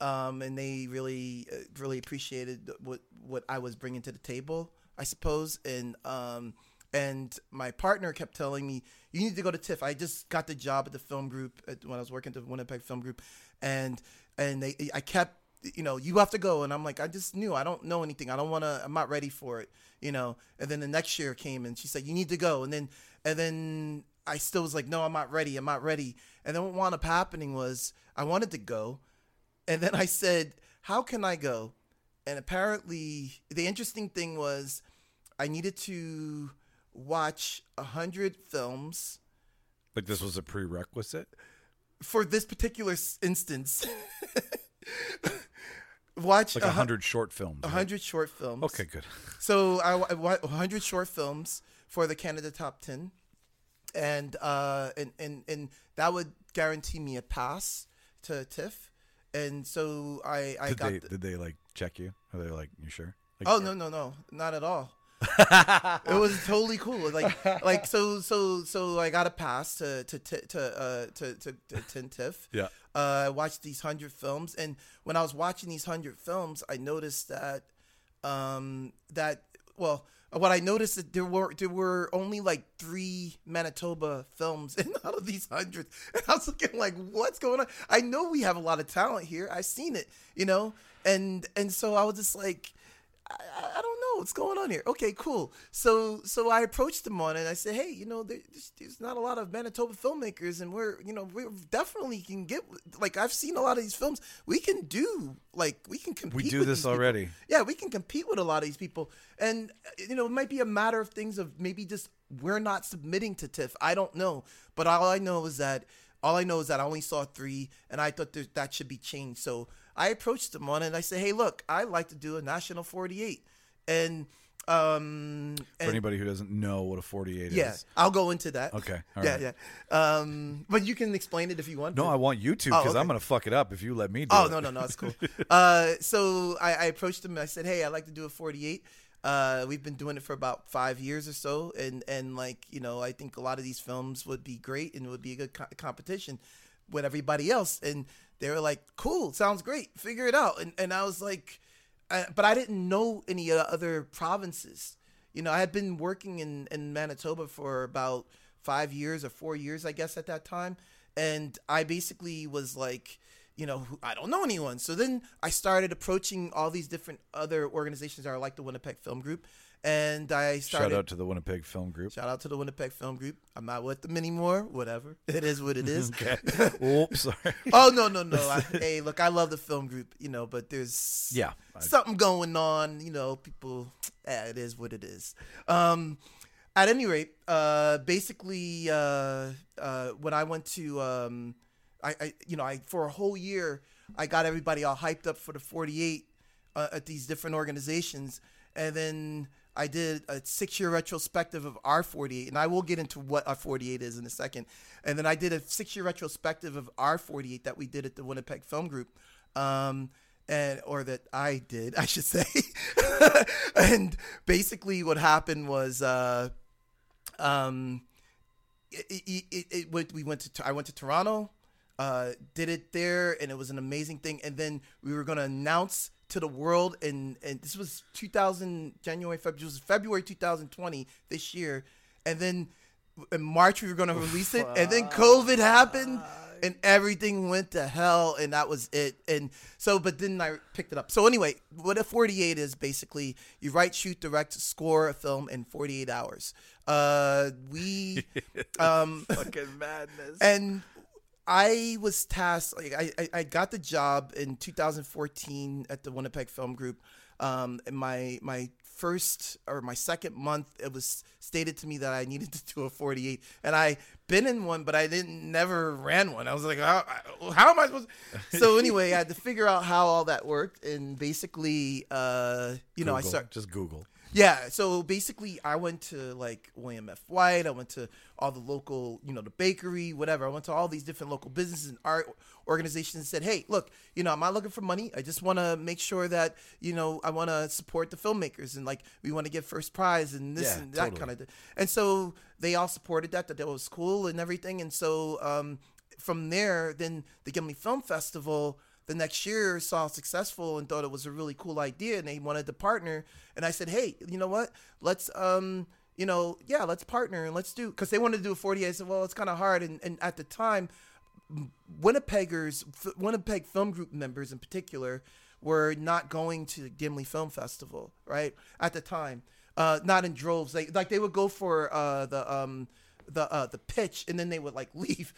um and they really uh, really appreciated what what i was bringing to the table i suppose. And um and my partner kept telling me you need to go to tiff i just got the job at the film group at, when i was working at the winnipeg film group. And and they i kept you know you have to go. And i'm like i just knew i don't know anything. I don't want to i'm not ready for it you know? And then the next year came and she said you need to go. And then and then i still was like no i'm not ready. I'm not ready. And then what wound up happening was i wanted to go. And then I said, How can I go? And apparently, the interesting thing was I needed to watch a 100 films. Like this was a prerequisite. for this particular instance. watch Like a hundred short films. a right? 100 short films. Okay, good. So I, I 100 short films for the Canada Top 10, and uh, and and and that would guarantee me a pass to TIFF. And so I I Did got they the- did they like check you? Are they like you sure? Like, Oh no no no not at all. It was totally cool. Like like so so so I got a pass to to to to uh, to, to, to Tin Tiff. Yeah. Uh, I watched these hundred films, and when I was watching these hundred films, I noticed that um that well what I noticed that there were there were only like three Manitoba films in out of these hundreds, and I was looking like, what's going on? I know we have a lot of talent here. I've seen it, you know, and and so I was just like, I, I don't know what's going on here. Okay, cool. So so I approached them on it. and I said, hey, you know, there, there's, there's not a lot of Manitoba filmmakers, and we're you know we definitely can get like I've seen a lot of these films. We can do like we can compete. We do this these people. already. Yeah, we can compete with a lot of these people, and you know, it might be a matter of things of maybe just we're not submitting to TIFF. I don't know, but all I know is that all I know is that I only saw three, and I thought that that should be changed. So I approached them on it. and I said, "Hey, look, I'd like to do a national 48," and um, For and anybody who doesn't know what a 48 yeah, is. I'll go into that. Okay, all yeah, right. yeah. Um, but you can explain it if you want. No, to. I want you to Oh, because okay. I'm gonna fuck it up if you let me do Oh it. no no no, it's cool. uh, so I, I approached him. and I said, "Hey, I'd like to do a 48. Uh, we've been doing it for about five years or so, and and like you know, I think a lot of these films would be great and would be a good co- competition with everybody else." And they were like, "Cool, sounds great. Figure it out." And and I was like, uh, "But I didn't know any other provinces. You know, I had been working in in Manitoba for about five years or four years, I guess, at that time, and I basically was like." you know, I don't know anyone. So then I started approaching all these different other organizations that are like the Winnipeg Film Group, and I started. Shout out to the Winnipeg Film Group. Shout out to the Winnipeg Film Group. I'm not with them anymore. Whatever. It is what it is. Okay. Oops, sorry. oh no no no! I, hey, look, I love the film group, you know, but there's Yeah. I- something going on. You know, people. Eh, it is what it is. Um, at any rate, uh, basically, uh, uh, when I went to, um, I, I, you know, I for a whole year, I got everybody all hyped up for the 48 uh, at these different organizations, and then I did a six-year retrospective of R48, and I will get into what R48 is in a second. And then I did a six-year retrospective of R48 that we did at the Winnipeg Film Group. Um, and or that I did, I should say. and basically, what happened was uh, um, it, it, it, it we went to I went to Toronto, uh, did it there, and it was an amazing thing. And then we were gonna announce to the world, and and this was 2000 January February, was February 2020 this year, and then in March we were gonna release it, and then COVID happened. And everything went to hell, and that was it. And so, but then I picked it up. So anyway, what a 48 is basically you write, shoot, direct, score a film in 48 hours. Uh, we, um, Fucking madness. and I was tasked. Like I, I, I got the job in 2014 at the Winnipeg Film Group. Um, in my my first or my second month, it was stated to me that I needed to do a 48, and I been in one, but I didn't never ran one. I was like, how, how am I supposed? To? So anyway, I had to figure out how all that worked, and basically, uh, you know, I start just Google. Yeah, so basically, I went to like William F. White. I went to all the local, you know, the bakery, whatever. I went to all these different local businesses and art organizations and said, hey, look, you know, I'm not looking for money. I just want to make sure that, you know, I want to support the filmmakers and like we want to get first prize and this Yeah, and that totally. kind of. Thing. And so they all supported that, that that was cool and everything. And so um, from there, then the Gimli Film Festival the next year saw successful and thought it was a really cool idea and they wanted to partner. And i said hey you know what? Let's um you know yeah let's partner and let's do because they wanted to do a 48 i said well it's kind of hard. And, and at the time winnipeggers winnipeg film group members in particular were not going to the gimli film festival right at the time. Uh not in droves. Like like they would go for uh the um the uh the pitch and then they would like leave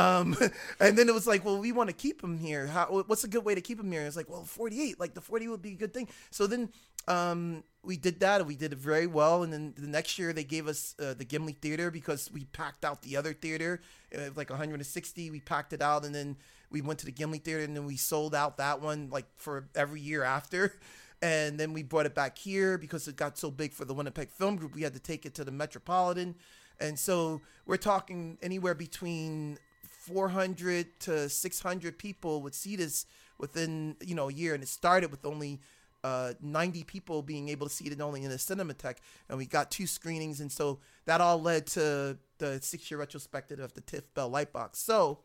um and then it was like well we want to keep him here. How what's a good way to keep him here? It's like well 48 like the 40 would be a good thing. So then um we did that and we did it very well. And then the next year they gave us uh, the gimli theater because we packed out the other theater. It was like 160 we packed it out and then we went to the gimli theater and then we sold out that one like for every year after. And then we brought it back here because it got so big for the winnipeg film group we had to take it to the metropolitan. And so we're talking anywhere between 400 to 600 people would see this within you know a year and it started with only uh, 90 people being able to see it only in the cinematheque and we got two screenings and so that all led to the six year retrospective of the tiff bell lightbox so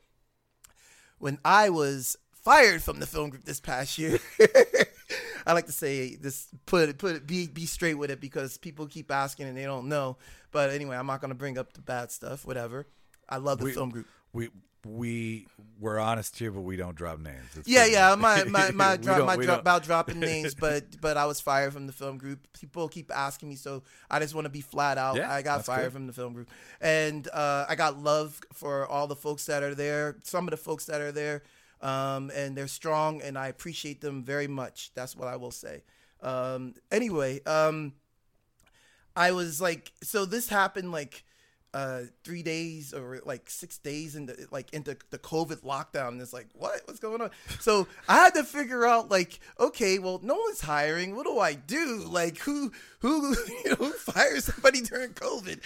when i was fired from the film group this past year I like to say this put it put it be be straight with it because people keep asking and they don't know. But anyway, I'm not gonna bring up the bad stuff, whatever. I love the We- film group. We we we're honest here, but we don't drop names. It's Yeah, yeah, my my my drop, my drop about dropping names, but but I was fired from the film group. People keep asking me, so I just want to be flat out. Yeah, I got fired good. from the film group, and uh, I got love for all the folks that are there. Some of the folks that are there, um, and they're strong, and I appreciate them very much. That's what I will say. Um, anyway, um, I was like, so this happened like uh, three days or like six days into like into the COVID lockdown. And it's like, what? What's going on? So I had to figure out like, okay, well, no one's hiring. What do I do? Like, who who you know, who fires somebody during COVID?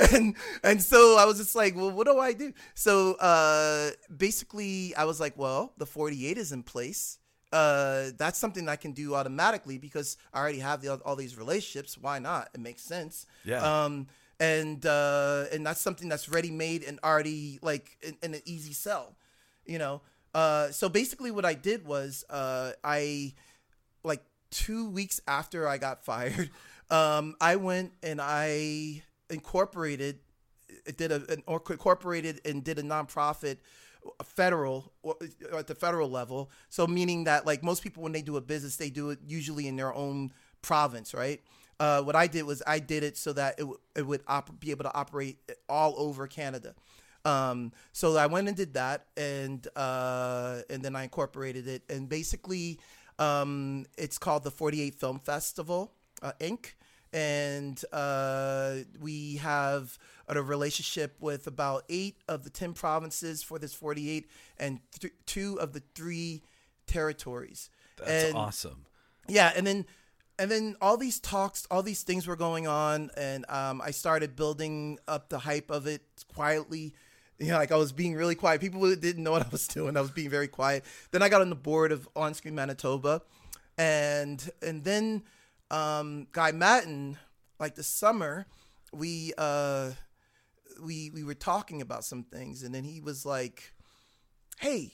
and and so I was just like, well, what do I do? So uh, basically, I was like, well, the 48 is in place uh, that's something I can do automatically because I already have the, all these relationships. Why not? It makes sense. Yeah. Um, and uh, and that's something that's ready made and already like in, in an easy sell, you know. Uh, so basically, what I did was uh, I like two weeks after I got fired, um, I went and I incorporated, did a an, or incorporated and did a nonprofit federal or at the federal level. So meaning that like most people when they do a business, they do it usually in their own province, right? Uh, what I did was I did it so that it, w- it would op- be able to operate all over Canada. Um, so I went and did that, and uh, and then I incorporated it, and basically, um, it's called the Forty Eight Film Festival uh, Inc. And uh, we have a relationship with about eight of the ten provinces for this Forty Eight, and th- two of the three territories. That's and, awesome. yeah and then and then all these talks all these things were going on and um, i started building up the hype of it quietly you know like i was being really quiet people didn't know what i was doing i was being very quiet then i got on the board of on screen manitoba and and then um, guy Maddin, like the summer we uh, we we were talking about some things, and then he was like, "Hey,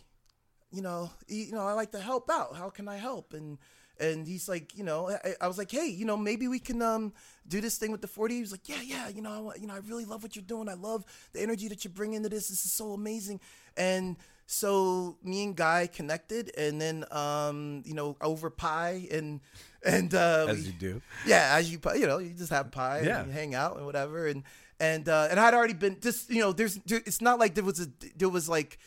you know, you know, I like to help out. How can I help?" And and he's like, you know, I, I was like, hey, you know, maybe we can um do this thing with the 40. He was like, yeah, yeah, you know, I, you know, I really love what you're doing. I love the energy that you bring into this. This is so amazing. And so me and Guy connected, and then um, you know, over pie and and uh, As you do. yeah, as you you know, you just have pie Yeah. and hang out and whatever, and and uh, and I'd already been just you know, there's it's not like there was a there was like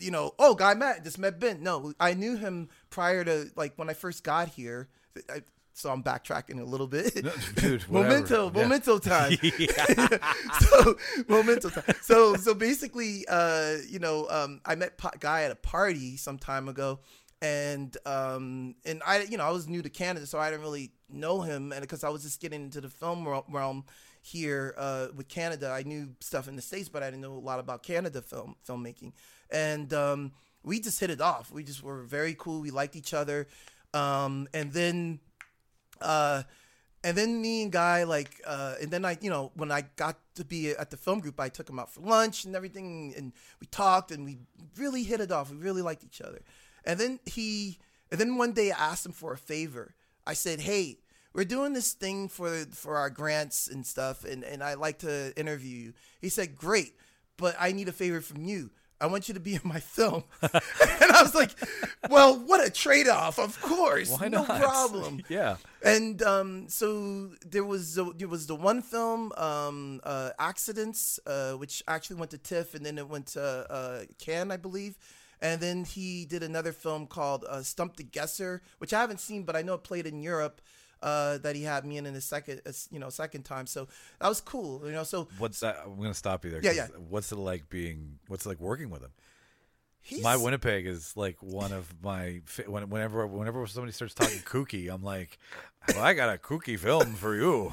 you know, oh, guy met just met Ben. No, I knew him prior to like when I first got here. I, so I'm backtracking a little bit. No, dude. Memento, Yeah. memento time. so memento time. So so basically, uh, you know, um, I met pa- guy at a party some time ago, and um, and I, you know, I was new to Canada, so I didn't really know him, and because I was just getting into the film realm here uh, with Canada, I knew stuff in the states, but I didn't know a lot about Canada film filmmaking, and um, we just hit it off. We just were very cool. We liked each other, um, and then uh and then me and guy like uh and then i you know when i got to be at the film group i took him out for lunch and everything and we talked and we really hit it off. We really liked each other. And then he and then one day i asked him for a favor. I said hey we're doing this thing for for our grants and stuff and and i like to interview you. He said great but i need a favor from you I want you to be in my film. and I was like, well, what a trade off. Of course. Why no problem yeah. and um, so there was the, there was the one film um, uh, accidence uh, which actually went to tiff and then it went to uh, cannes i believe and then he did another film called uh, stump the guesser which i haven't seen but i know it played in europe uh, that he had me in in his second uh, you know second time so that was cool you know so What's that? I'm gonna stop you there. Yeah, yeah. What's it like being? What's it like working with him? he's My Winnipeg is like one of my when, whenever whenever somebody starts talking kooky, I'm like, well, I got a kooky film for you.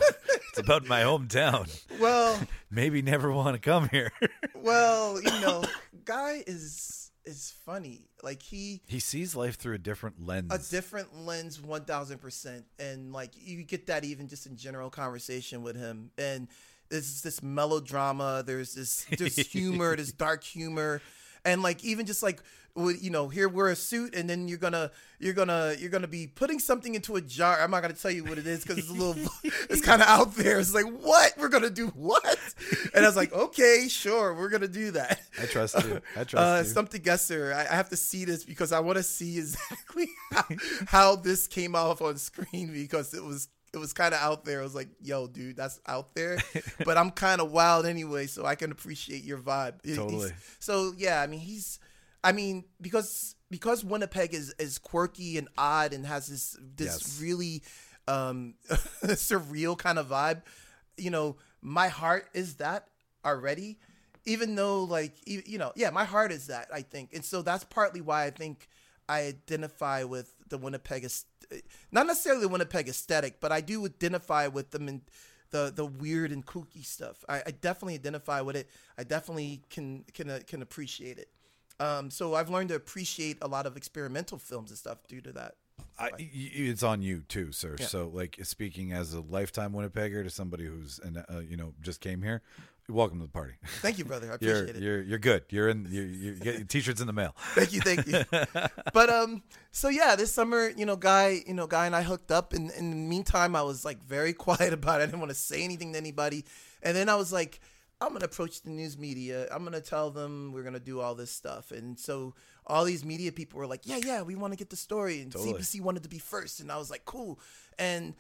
it's about my hometown. well Maybe never want to come here. well you know guy is is funny. Like he he sees life through a different lens. a different lens 1000% and like you get that even just in general conversation with him. And there's this melodrama. There's this there's humor there's dark humor and like even just like with- you know here wear a suit and then you're gonna you're gonna you're gonna be putting something into a jar i'm not gonna tell you what it is because it's a little it's kind of out there it's like what we're gonna do what and i was like okay sure we're gonna do that I trust you. I trust uh, you. something guesser. I, I have to see this because I want to see exactly how, how this came off on screen because it was it was kind of out there. I was like, "Yo, dude, that's out there," but I'm kind of wild anyway, so I can appreciate your vibe. He- he's- Totally. So yeah, I mean, he's, I mean, because because Winnipeg is is quirky and odd and has this this Yes. really um surreal kind of vibe. You know, my heart is that already even though like you know yeah my heart is that i think and so that's partly why i think i identify with the winnipeg not necessarily the winnipeg aesthetic but i do identify with them in the the weird and kooky stuff i, I definitely identify with it i definitely can can uh, can appreciate it um, so i've learned to appreciate a lot of experimental films and stuff due to that I, it's on you too, sir. Yeah. So, like, speaking as a lifetime Winnipegger to somebody who's, an, uh, you know, just came here, welcome to the party. thank you brother i You're appreciate it you're you're good. You're in. You you get your t-shirts in the mail. thank you, thank you. but um, so yeah, this summer, you know, guy, you know, guy and I hooked up, and in the meantime, I was like very quiet about it. I didn't want to say anything to anybody, and then I was like, I'm gonna approach the news media. I'm gonna tell them we're gonna do all this stuff, and so all these media people were like, yeah, yeah, we want to get the story, and Totally. CBC wanted to be first, and I was like, cool, and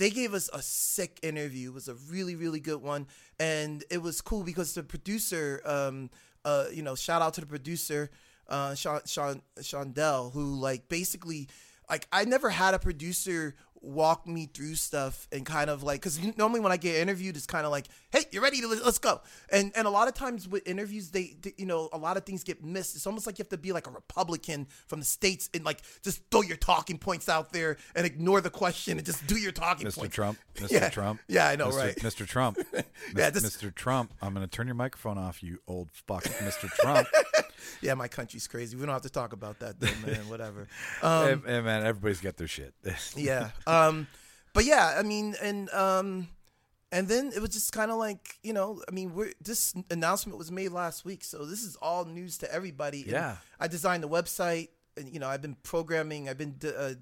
they gave us a sick interview. It was a really, really good one, and it was cool because the producer, um, uh, you know, shout out to the producer, uh, Sean, Sean, Shondell, who like basically, like I never had a producer walk me through stuff and kind of like because normally when I get interviewed it's kind of like hey you're ready to let's go and and a lot of times with interviews they, they you know a lot of things get missed it's almost like you have to be like a Republican from the states and like just throw your talking points out there and ignore the question and just do your talking Mr. Trump. Mr. Yeah. Trump. Yeah, I know, Mr. right. Mr. Trump. Yeah, this- Mr. Trump. I'm going to turn your microphone off, you old fuck, Mr. Trump. yeah my country's crazy we don't have to talk about that though man whatever um, hey, man, everybody's got their shit. yeah um but yeah i mean and um and then it was just kind of like you know, I mean, we're this announcement was made last week, so this is all news to everybody. And Yeah. I designed the website, and you know, I've been programming. I've been d- uh,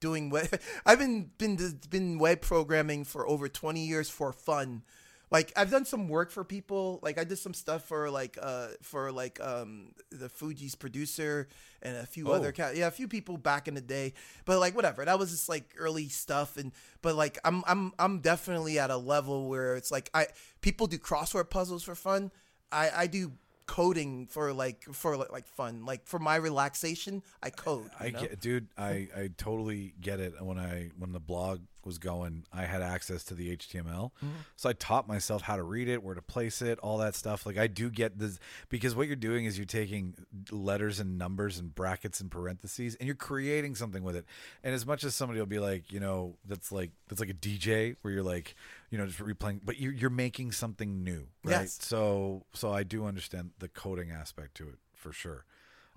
doing web. I've been been been web programming for over twenty years for fun. Like I've done some work for people. Like I did some stuff for like uh for like um the Fugees producer and a few Oh. other ca- yeah a few people back in the day. But like whatever, that was just like early stuff. And but like I'm I'm I'm definitely at a level where it's like I people do crossword puzzles for fun. I I do coding for like for like, fun like for my relaxation i code I know? get, dude. I I totally get it. When I when the blog was going, I had access to the HTML, Mm-hmm. so I taught myself how to read it, where to place it, all that stuff. Like I do get this because what you're doing is you're taking letters and numbers and brackets and parentheses, and you're creating something with it. And as much as somebody will be like, you know, that's like that's like a DJ where you're like, you know, just replaying, but you're you're making something new, right? Yes. So so I do understand the coding aspect to it for sure.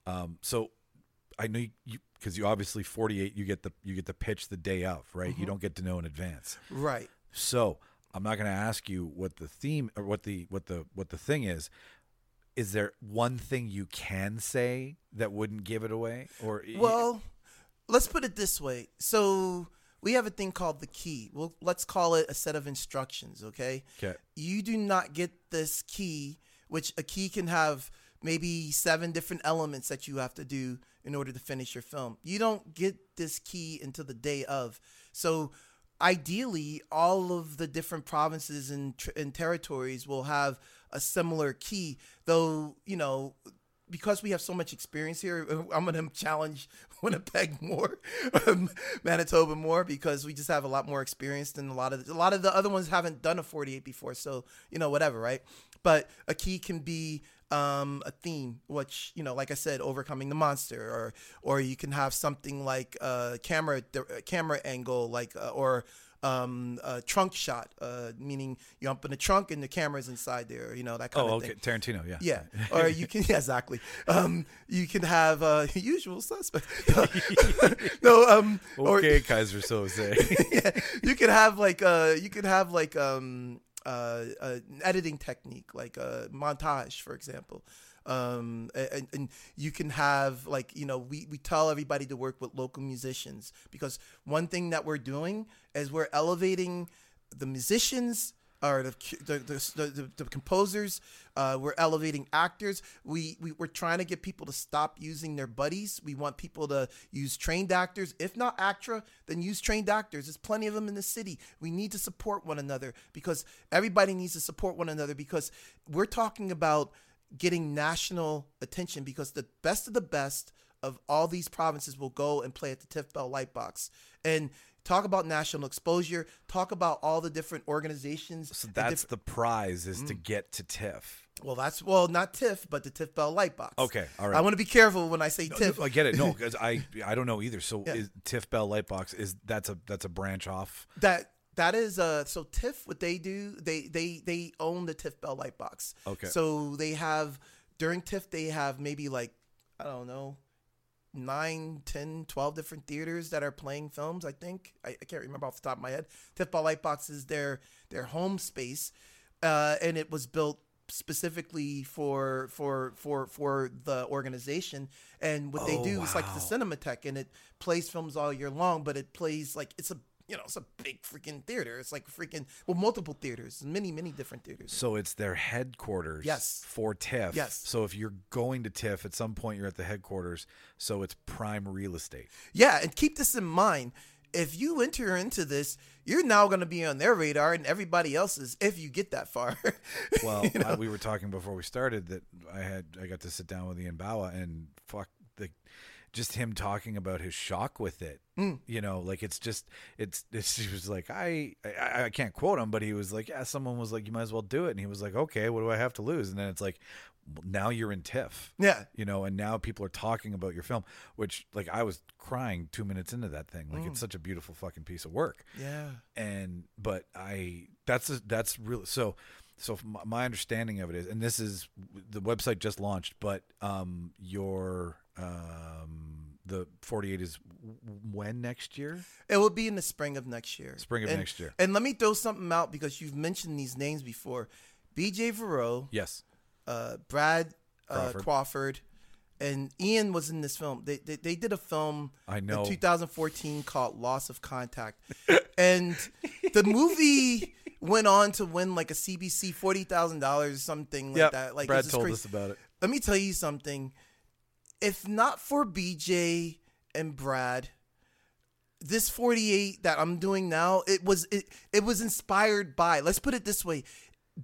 Um, so I know you because you, obviously 48 you get the you get the pitch the day of, right? You don't get to know in advance. right So, I'm not going to ask you what the theme or what the what the what the thing is. Is there one thing you can say that wouldn't give it away or Well, let's put it this way. So we have a thing called the key. Well, let's call it a set of instructions, okay? Okay. You do not get this key, which a key can have maybe seven different elements that you have to do in order to finish your film. You don't get this key until the day of. So ideally, all of the different provinces and, and territories will have a similar key, though, you know, because we have so much experience here, I'm going to challenge Winnipeg more, um, Manitoba more, because we just have a lot more experience than a lot of a lot of the other ones haven't done a 48 before. So you know, whatever, right? But a key can be um, a theme, which you know, like I said, overcoming the monster, or or you can have something like a camera the camera angle, like uh, or um, a trunk shot, uh, meaning you up in the trunk and the camera's inside there, you know that kind Oh, of okay, thing. Tarantino, yeah. Yeah, or you can yeah, exactly. Um, you can have uh, usual suspect. no, um, or Okay, Keyser Söze. yeah, you could have like uh, you could have like um, uh, uh, an editing technique, like a montage, for example. Um, and, and you can have like you know we, we tell everybody to work with local musicians because one thing that we're doing is we're elevating the musicians or the the, the, the, the composers uh, we're elevating actors. We, we we're trying to get people to stop using their buddies. We want people to use trained actors. If not actra then use trained actors. There's plenty of them in the city. We need to support one another because everybody needs to support one another because we're talking about getting national attention because the best of the best of all these provinces will go and play at the TIFF Bell Lightbox and talk about national exposure, talk about all the different organizations. So that's diff- the prize is Mm. to get to TIFF. well, that's well, not TIFF, but the TIFF Bell Lightbox. Okay, all right. I want to be careful when I say TIFF. I get it. No, because I I don't know either. So Yeah. is TIFF Bell Lightbox is that's a that's a branch off. that that is uh so TIFF what they do they they they own the TIFF Bell Lightbox. Okay. So they have during TIFF they have maybe like I don't know nine, 10, 12 different theaters that are playing films. I think I, I can't remember off the top of my head. TIFF Bell Lightbox is their their home space, uh, and it was built specifically for for for for the organization and what they Oh, do is like the wow. cinematheque and it plays films all year long but it plays like it's a you know it's a big freaking theater it's like freaking well multiple theaters many many different theaters So it's their headquarters Yes. for TIFF. Yes. So if you're going to TIFF at some point you're at the headquarters, so it's prime real estate. Yeah, and keep this in mind. If you enter into this, you're now going to be on their radar and everybody else's if you get that far. Well, You know? I, we were talking before we started that I had I got to sit down with Ian Bawa and fuck the just him talking about his shock with it. Mm. You know, like it's just it's it's he was like I, I I can't quote him, but he was like, yeah, someone was like, you might as well do it, and he was like, okay, what do I have to lose? And then it's like, now you're in TIFF. yeah, you know and now people are talking about your film which like i was crying two minutes into that thing like Mm. it's such a beautiful fucking piece of work yeah, and but i that's a, that's really so so my- my understanding of it is and this is the website just launched but um your um the 48 is when next year? It will be in the spring of next year. Spring of And- next year. And let me throw something out because you've mentioned these names before. B.J. Verot, Yes. uh, Brad uh, Crawford. Crawford. and Ian was in this film. They they, they did a film I know. in 2014 called Loss of Contact, and the movie went on to win like a CBC forty thousand dollars or something like Yep. that. Like Brad told crazy. us about it. Let me tell you something. If not for BJ and Brad, this 48 that I'm doing now, it was it, it was inspired by. Let's put it this way.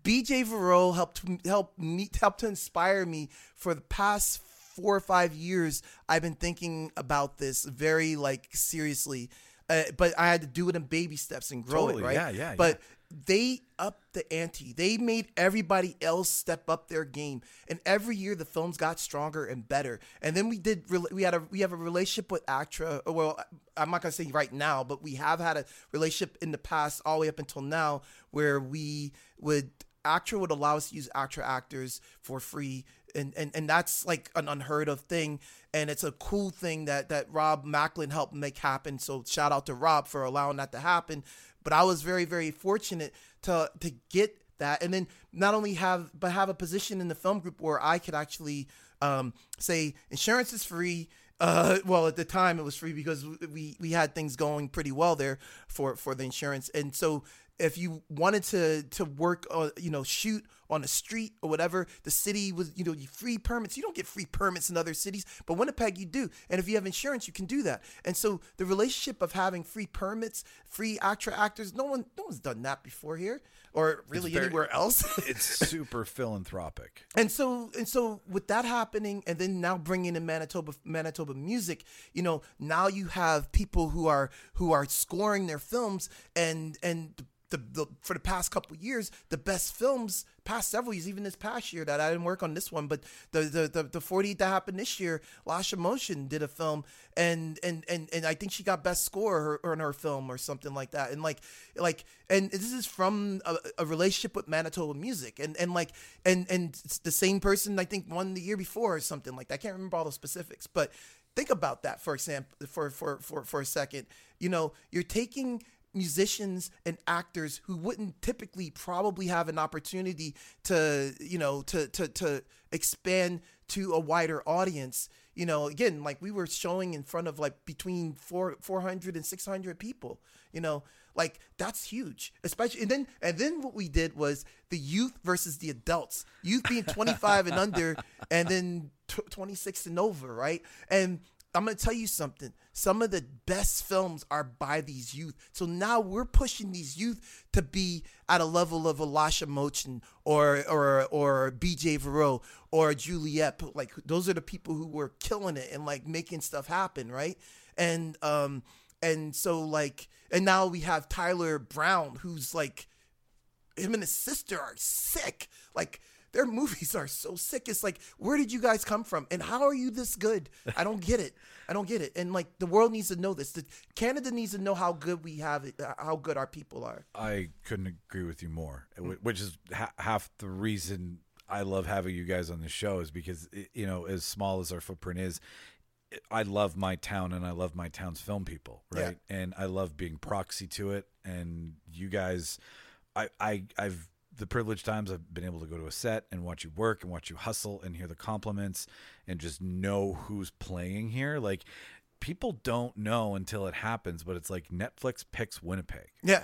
BJ Verot helped help me helped to inspire me for the past four or five years. I've been thinking about this very like seriously, uh, but I had to do it in baby steps and grow Totally. it, right? Yeah, yeah, But they upped the ante. They made everybody else step up their game, and every year the films got stronger and better. And then we did. We had a we have a relationship with Actra. uh, Well, I'm not gonna say right now, but we have had a relationship in the past, all the way up until now, where we would Actra would allow us to use Actra actors for free. And, and, and that's like an unheard of thing and it's a cool thing that that Rob Macklin helped make happen so shout out to Rob for allowing that to happen but I was very very fortunate to to get that. And then not only have but have a position in the film group where I could actually um, say insurance is free. Uh, well at the time it was free because we we had things going pretty well there for for the insurance. And so if you wanted to to work uh, you know shoot on the street or whatever the city was you know you free permits. You don't get free permits in other cities but winnipeg you do. And if you have insurance you can do that. And so the relationship of having free permits free actor actors no one no one's done that before here or really very- anywhere else. It's super philanthropic. and so and so with that happening and then now bringing in manitoba manitoba music you know now you have people who are who are scoring their films and and the, the for the past couple years the best films past several years even this past year that i didn't work on this one but the the the, the 48 that happened this year lasha motion did a film and and and, and i think she got best score her, on her film or something like that. And like like and this is from a, a relationship with manitoba music and and like and and it's the same person i think won the year before or something like that. I can't remember all the specifics but think about that for example for for for, for a second. You know you're taking musicians and actors who wouldn't typically probably have an opportunity to you know to to to expand to a wider audience. You know again like we were showing in front of like between four, 400 and 600 people you know? Like that's huge especially and then and then what we did was the youth versus the adults youth being 25 and under and then tw 26 and over right? And I'm gonna tell you something. Some of the best films are by these youth. So now we're pushing these youth to be at a level of Elisha Mochen or or or BJ Verot or Juliet. Like those are the people who were killing it and like making stuff happen, right? And um and so like and now we have Tyler Brown who's like him and his sister are sick. Like their movies are so sick. It's like, where did you guys come from? And how are you this good? I don't get it. I don't get it. And like the world needs to know this. The, Canada needs to know how good we have it, uh, how good our people are. I couldn't agree with you more, wh- which is ha- half the reason I love having you guys on the show is because you know, as small as our footprint is, I love my town and I love my town's film people, Yeah. right? And I love being proxy to it. And you guys, I, I, I've the privileged times I've been able to go to a set and watch you work and watch you hustle and hear the compliments and just know who's playing here. Like people don't know until it happens, but it's like Netflix picks Winnipeg. Yeah.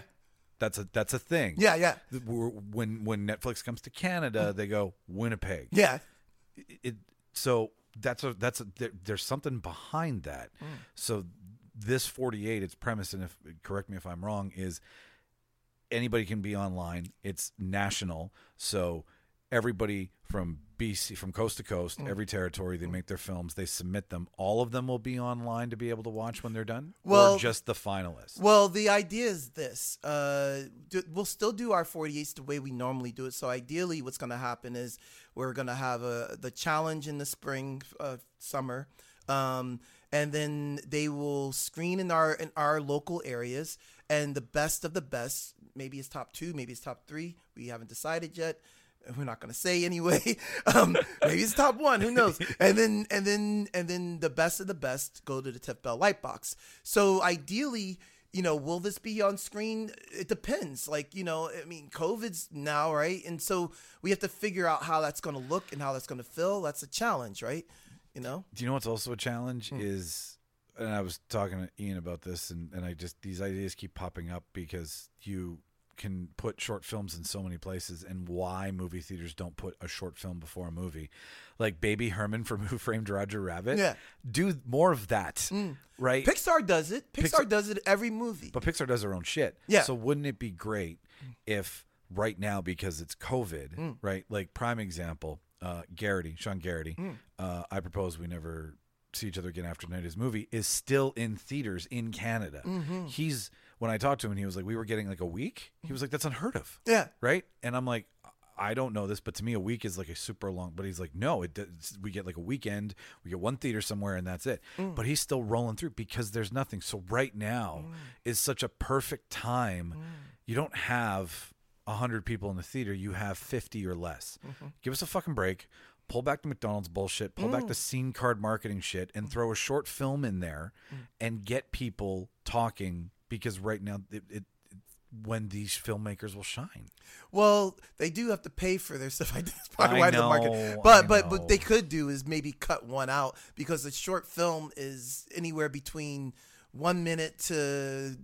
That's a that's a thing. Yeah. Yeah. When when Netflix comes to Canada, they go Winnipeg. Yeah. It, it- so that's a that's a there, there's something behind that. Mm. So this 48, its premise, and if correct me if I'm wrong, is anybody can be online. It's national, so everybody from BC, from coast to coast, every territory, they make their films, they submit them. All of them will be online to be able to watch when they're done, Well- or just the finalists. Well, the idea is this: uh, d- we'll still do our 48s the way we normally do it. So ideally, what's going to happen is we're going to have a the challenge in the spring, uh, summer, um, and then they will screen in our in our local areas, and the best of the best, maybe it's top two, maybe it's top three. We haven't decided yet. we're not going to say anyway. Um, maybe it's top one. Who knows? And then and then and then the best of the best go to the Tiff Bell Lightbox. So ideally, you know, will this be on screen? It depends. Like you know, I mean, COVID's now right, and so we have to figure out how that's going to look and how that's going to feel. That's a challenge, right? You know. Do you know what's also a challenge is, and I was talking to Ian about this, and, and I just these ideas keep popping up because you can put short films in so many places, and why movie theaters don't put a short film before a movie, like Baby Herman from Who Framed Roger Rabbit. Yeah. do more of that, right? Pixar does it. Pixar, Pixar- does it every movie. But Pixar does their own shit. Yeah. So wouldn't it be great if right now, because it's COVID, Mm. right? Like prime example, uh, Garrity, Sean Garrity. Mm. Uh, I propose we never see each other again after tonight. His movie is still in theaters in Canada. Mm-hmm. He's when I talked to him, and he was like, "We were getting like a week." He was like, "That's unheard of." yeah. right? And I'm like, I don't know this, but to me, a week is like a super long. But he's like, no, it does, we get like a weekend, we get one theater somewhere, and that's it. Mm. But he's still rolling through because there's nothing. So right now is such a perfect time. Mm. You don't have a hundred people in the theater; you have fifty or less. Mm-hmm. Give us a fucking break. Pull back the McDonald's bullshit. Pull Mm. back the scene card marketing shit, and throw a short film in there, Mm. and get people talking. Because right now, it, it when these filmmakers will shine. Well, they do have to pay for their stuff. I that's probably why the market. But but what they could do is maybe cut one out because the short film is anywhere between one minute to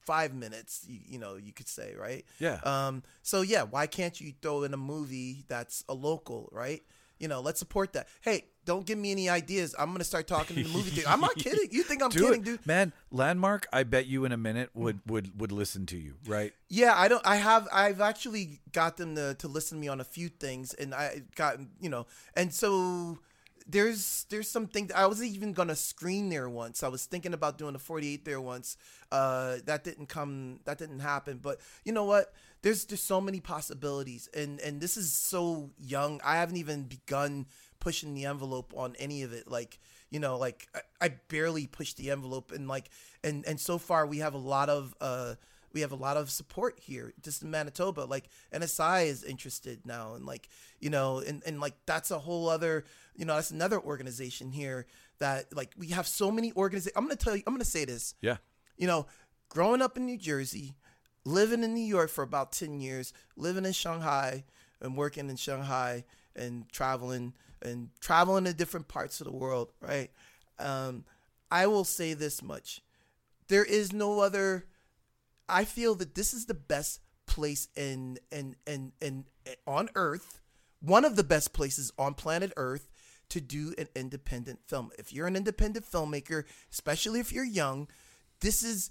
five minutes. You, you know, you could say right. Yeah. Um. So yeah, why can't you throw in a movie that's a local, right? You know, let's support that. Hey, don't give me any ideas. I'm gonna start talking to the movie theater. I'm not kidding. You think I'm Do kidding, it. dude? Man, Landmark, I bet you in a minute would would would listen to you, right? Yeah, I don't. I have. I've actually got them to to listen to me on a few things, and I got you know, and so there's there's some things. I was even gonna screen there once. I was thinking about doing a 48 there once. Uh, that didn't come. That didn't happen. But you know what? There's just so many possibilities, and and this is so young. I haven't even begun pushing the envelope on any of it. Like you know, like I, I barely pushed the envelope, and like and and so far we have a lot of uh we have a lot of support here just in Manitoba. Like NSI is interested now, and like you know, and and like that's a whole other you know that's another organization here that like we have so many organizations. I'm gonna tell you, I'm gonna say this. Yeah. You know, growing up in New Jersey, living in New York for about ten years, living in Shanghai and working in Shanghai and traveling and traveling to different parts of the world, right? Um, I will say this much: there is no other. I feel that this is the best place in in in in, on Earth, one of the best places on planet Earth to do an independent film. If you're an independent filmmaker, especially if you're young, this is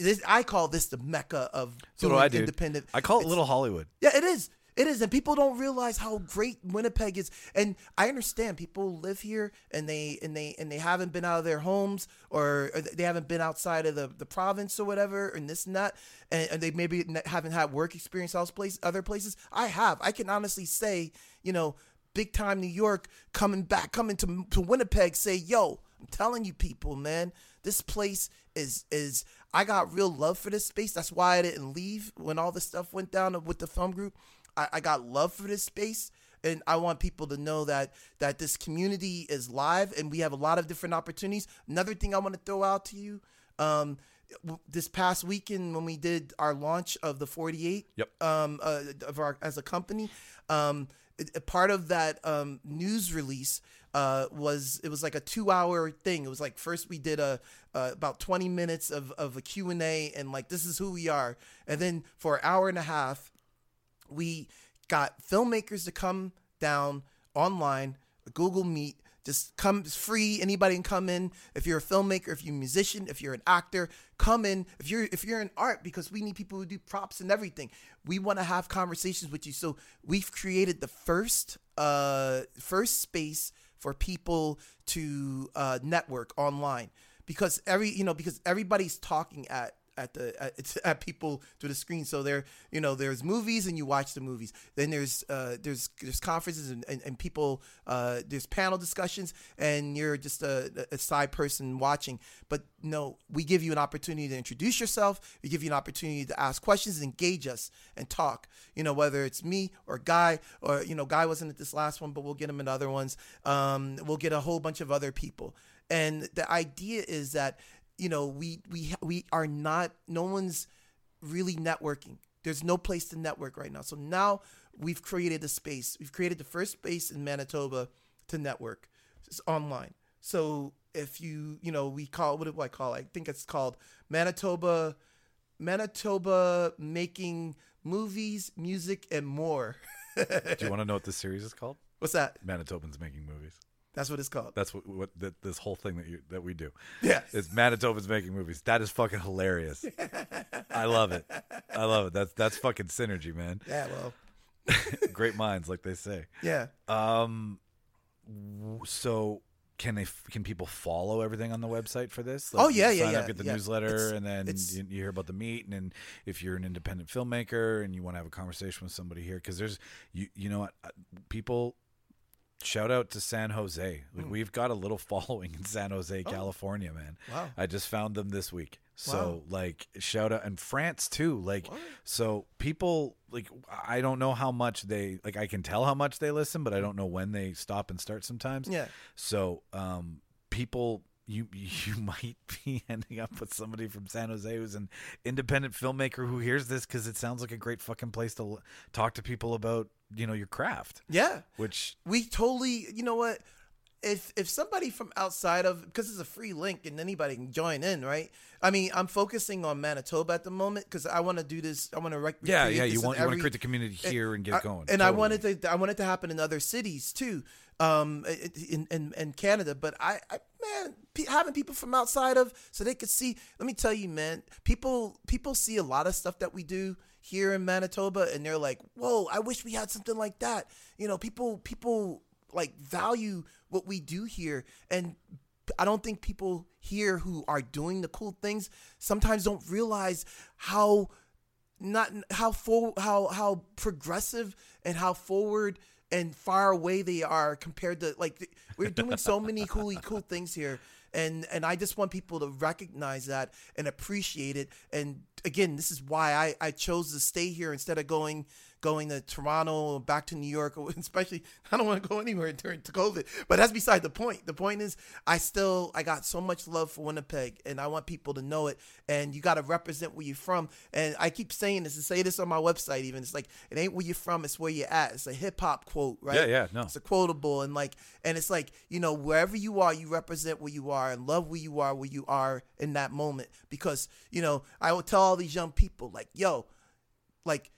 this I call this the mecca of So doing do I, independent. I call it It's- Little Hollywood. yeah, it is. It is, and people don't realize how great Winnipeg is. And I understand people live here, and they and they and they haven't been out of their homes, or, or they haven't been outside of the, the province or whatever, and this and that, and, and they maybe haven't had work experience else place other places. I have. I can honestly say, you know, big time New York coming back, coming to to Winnipeg, say, yo, I'm telling you, people, man, this place is is. I got real love for this space. That's why I didn't leave when all this stuff went down with the film group. I, I got love for this space and I want people to know that that this community is live and we have a lot of different opportunities. Another thing I want to throw out to you, um, this past weekend when we did our launch of the 48 Yep. um, uh, of our as a company, um, it- a part of that um, news release uh, was it was like a two hour thing. It was like first we did a uh, about 20 minutes of, of a Q&A and like this is who we are. And then for an hour and a half, we got filmmakers to come down online, Google Meet, just come it's free. Anybody can come in. If you're a filmmaker, if you're a musician, if you're an actor, come in. If you're if you're in art, because we need people who do props and everything. We want to have conversations with you. So we've created the first uh first space for people to uh, network online because every you know because everybody's talking at at the at, at people through the screen. So there, you know, there's movies and you watch the movies. Then there's uh, there's there's conferences and, and, and people uh, there's panel discussions and you're just a, a side person watching. But no, we give you an opportunity to introduce yourself. We give you an opportunity to ask questions, engage us, and talk. You know, whether it's me or Guy or you know, Guy wasn't at this last one, but we'll get him in other ones. Um, we'll get a whole bunch of other people. And the idea is that you know we we we are not no one's really networking. There's no place to network right now. So now we've created a space. We've created the first space in manitoba to network. It's online. So if you you know we call what do i call it? i think it's called manitoba manitoba making movies music and more. Do you want to know what this series is called? what's that? Manitobans making movies. That's what it's called That's what what that, this whole thing that you that we do. yeah It's Manitobans making movies. That is fucking hilarious. I love it. I love it. That's that's fucking synergy, man. yeah well Great minds, like they say. yeah Um, so can they can people follow everything on the website for this? Oh, yeah, yeah, sign yeah, Up, get the yeah. newsletter, It's- and then you, you hear about the meet, and then if you're an independent filmmaker and you want to have a conversation with somebody here, because there's you you know what uh, people. Shout out to San Jose. Like Mm. we've got a little following in San Jose, California, man. wow I just found them this week. So Wow. like shout out and France too. Like What? so people like I don't know how much they like I can tell how much they listen, but I don't know when they stop and start sometimes. yeah So um people you you might be ending up with somebody from San Jose who's an independent filmmaker who hears this cuz it sounds like a great fucking place to l- talk to people about, you know, your craft, yeah. Which we totally you know what? If if somebody from outside of because it's a free link and anybody can join in right? I mean i'm focusing on manitoba at the moment because i want to do this i want to rec- yeah, yeah, you want you want to create the community here and get I- it going. and i wanted to i want it to happen in other cities too um in in, in canada but i, I man having people from outside of so they could see let me tell you man people people see a lot of stuff that we do here in manitoba and they're like whoa i wish we had something like that. You know people people like value what we do here and I don't think people here who are doing the cool things sometimes don't realize how not how full how how progressive and how forward and far away they are compared to like we're doing so many cool cool things here and and I just want people to recognize that and appreciate it and again this is why I I chose to stay here instead of going going to Toronto back to New York especially I don't want to go anywhere during COVID but that's beside the point the point is I still I got so much love for Winnipeg and I want people to know it and you got to represent where you're from and I keep saying this and say this on my website even it's like it ain't where you're from it's where you're at it's a hip hop quote right Yeah, yeah, no. it's a quotable and like and it's like you know wherever you are you represent where you are and love where you are where you are in that moment because you know I will tell all these young people like yo like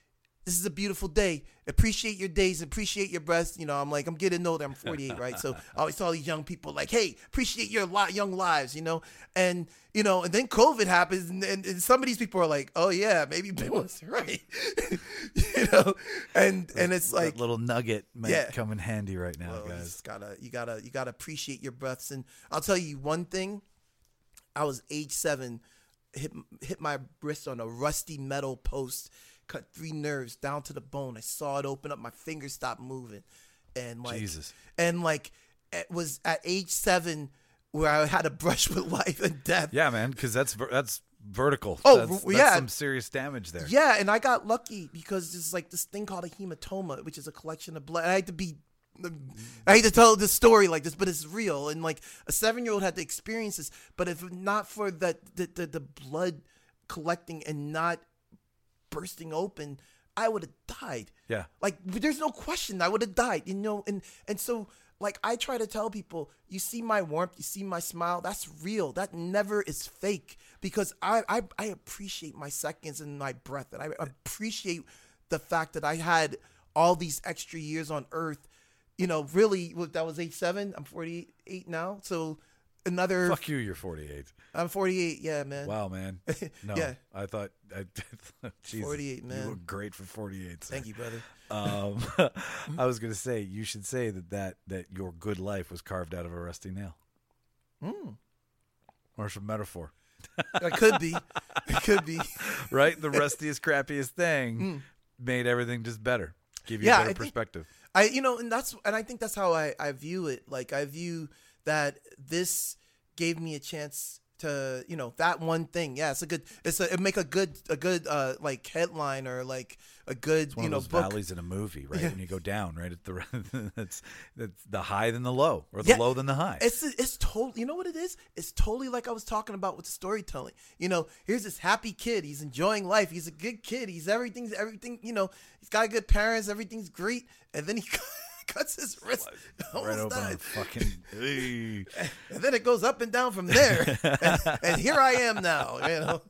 this is a beautiful day. Appreciate your days, appreciate your breaths. You know, I'm like, I'm getting older. I'm 48, right? So I always tell these young people, like, hey, appreciate your li- young lives, you know? And, you know, and then COVID happens, and, and, and some of these people are like, oh, yeah, maybe Ben was right. you know? And and it's That like, little nugget might Yeah. come in handy right now, well, you guys. just gotta, you gotta, you gotta appreciate your breaths. And I'll tell you one thing. I was age seven, hit hit my wrist on a rusty metal post, cut three nerves down to the bone. I saw it open up. My fingers stopped moving, and like, Jesus. and like, it was at age seven where I had a brush with life and death. Yeah, man, because that's that's vertical. Oh, that's, yeah. some serious damage there. Yeah, and I got lucky because there's like this thing called a hematoma, which is a collection of blood. I had to be, I hate to tell this story like this, but it's real. And like a seven year old had to experience this, but if not for the the, the, the blood collecting and not bursting open, I would have died. Yeah. Like there's no question I would have died, you know, and and so like I try to tell people, you see my warmth, you see my smile, that's real. That never is fake because I I, I appreciate my seconds and my breath and I appreciate the fact that I had all these extra years on earth. You know, really that was age 7, I'm 48 now. So another Fuck you, you're 48. I'm 48, yeah, man. Wow, man. No, Yeah. I thought, I, Jesus, 48, You man. look great for 48. sir. Thank you, brother. Um, I was gonna say you should say that that that your good life was carved out of a rusty nail, Mm. or it's a metaphor. It could be. It could be. right? The rustiest, crappiest thing made everything just better. Give you Mm. Yeah, a I better think- perspective. I you know, and that's and I think that's how I I view it. Like I view that this gave me a chance to you know that one thing. Yeah, it's a good. It's a it make a good a good uh like headline or like a good One you of know those book. valleys in a movie, right? Yeah. When you go down, right? at the it's, it's the high than the low, or the Yeah. low than the high. It's it's totally you know what it is. It's totally like I was talking about with the storytelling. You know, here's this happy kid. He's enjoying life. He's a good kid. He's everything's everything. You know, he's got good parents. Everything's great. And then he cuts his wrist. right Almost on dies. fucking. And then it goes up and down from there. and, and here I am now. You know,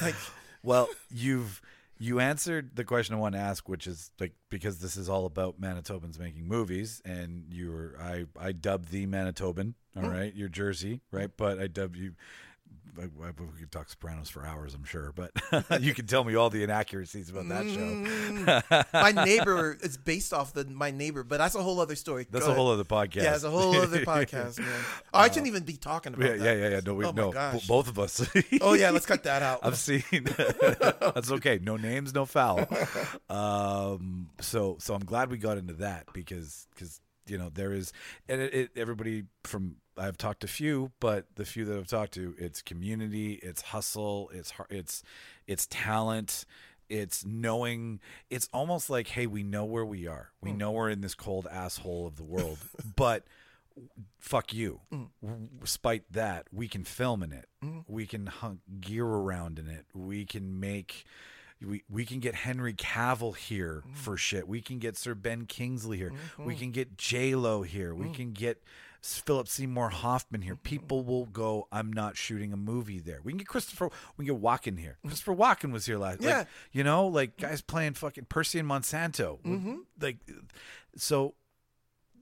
like Well, you've you answered the question I want to ask, which is like because this is all about Manitobans making movies, and you were I I dubbed the Manitoban, all Mm. right, you're Jersey, right, but I dubbed you. I, I, we could talk Sopranos for hours, I'm sure, but you can tell me all the inaccuracies about that show. my neighbor is based off the my neighbor, but that's a whole other story. That's Go a whole ahead. other podcast. Yeah, it's a whole other podcast, man. Oh, I shouldn't even be talking about Yeah, that. yeah, yeah, yeah. No, we Oh no, b- both of us. Oh yeah, let's cut that out. I've seen. That's okay. No names, no foul. Um, so, so I'm glad we got into that because, because you know there is, and it, it, everybody from I've talked to few, but the few that I've talked to, it's community, it's hustle, it's it's it's talent. It's knowing. It's almost like, hey, we know where we are. We hmm. know we're in this cold asshole of the world, but fuck you. Hmm. Despite that, we can film in it. Hmm. We can hunk gear around in it. We can make. We, we can get Henry Cavill here mm. for shit. We can get Sir Ben Kingsley here. We mm-hmm. can get J Lo here. We mm. can get Philip Seymour Hoffman here. Mm-hmm. People will go. I'm not shooting a movie there. We can get Christopher. We can get Walken here. Mm. Christopher Walken was here last. Yeah. Like, you know, like guys playing fucking Percy and Monsanto. Mm-hmm. Like, so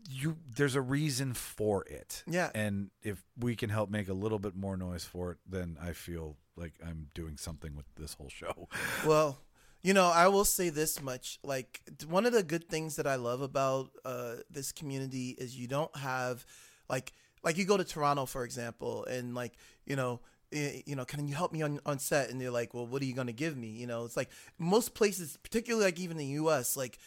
you there's a reason for it. Yeah. And if we can help make a little bit more noise for it, then I feel like I'm doing something with this whole show. Well, you know, I will say this much: like one of the good things that I love about uh, this community is you don't have, like, like you go to Toronto, for example, and like you know. eh, You know, can you help me on, on set? And they're like, "Well, what are you gonna give me?" You know, it's like most places, particularly like even the U.S., like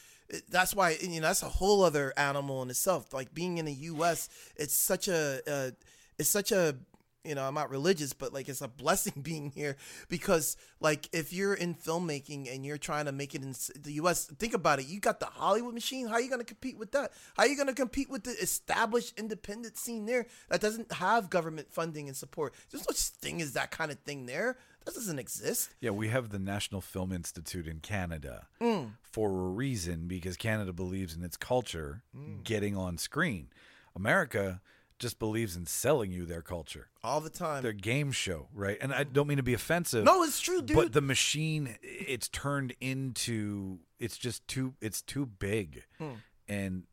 that's why you know that's a whole other animal in itself. Like being in the U.S., it's such a, uh, it's such a you know, I'm not religious, but like it's a blessing being here because like if you're in filmmaking and you're trying to make it in the US, think about it. You got the Hollywood machine. How are you going to compete with that? How are you going to compete with the established independent scene there that doesn't have government funding and support? There's no such thing as that kind of thing there. That doesn't exist. Yeah, we have the National Film Institute in Canada Mm. for a reason because Canada believes in its culture Mm. getting on screen. America just believes in selling you their culture. All the time. Their game show, right? And I don't mean to be offensive. no, it's true, dude. but the machine it's turned into it's just too it's too big Hmm. and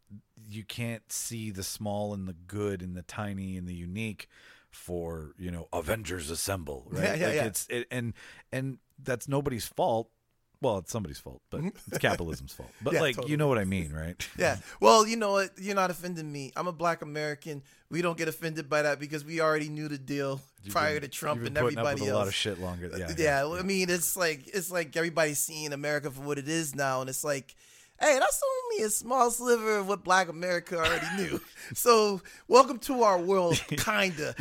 you can't see the small and the good and the tiny and the unique for you know avengers assemble right Yeah, yeah, like yeah. it's it, and and that's nobody's fault well it's somebody's fault but it's capitalism's fault but Yeah, like you know what i mean right Yeah. Well, you know what? You're not offending me. I'm a black American. We don't get offended by that because we already knew the deal You've prior been- to Trump and everybody else. a lot of shit longer yeah, uh, yeah, I mean, it's like it's like everybody's seeing America for what it is now, and it's like, hey, that's only a small sliver of what Black America already knew. so, welcome to our world, kinda,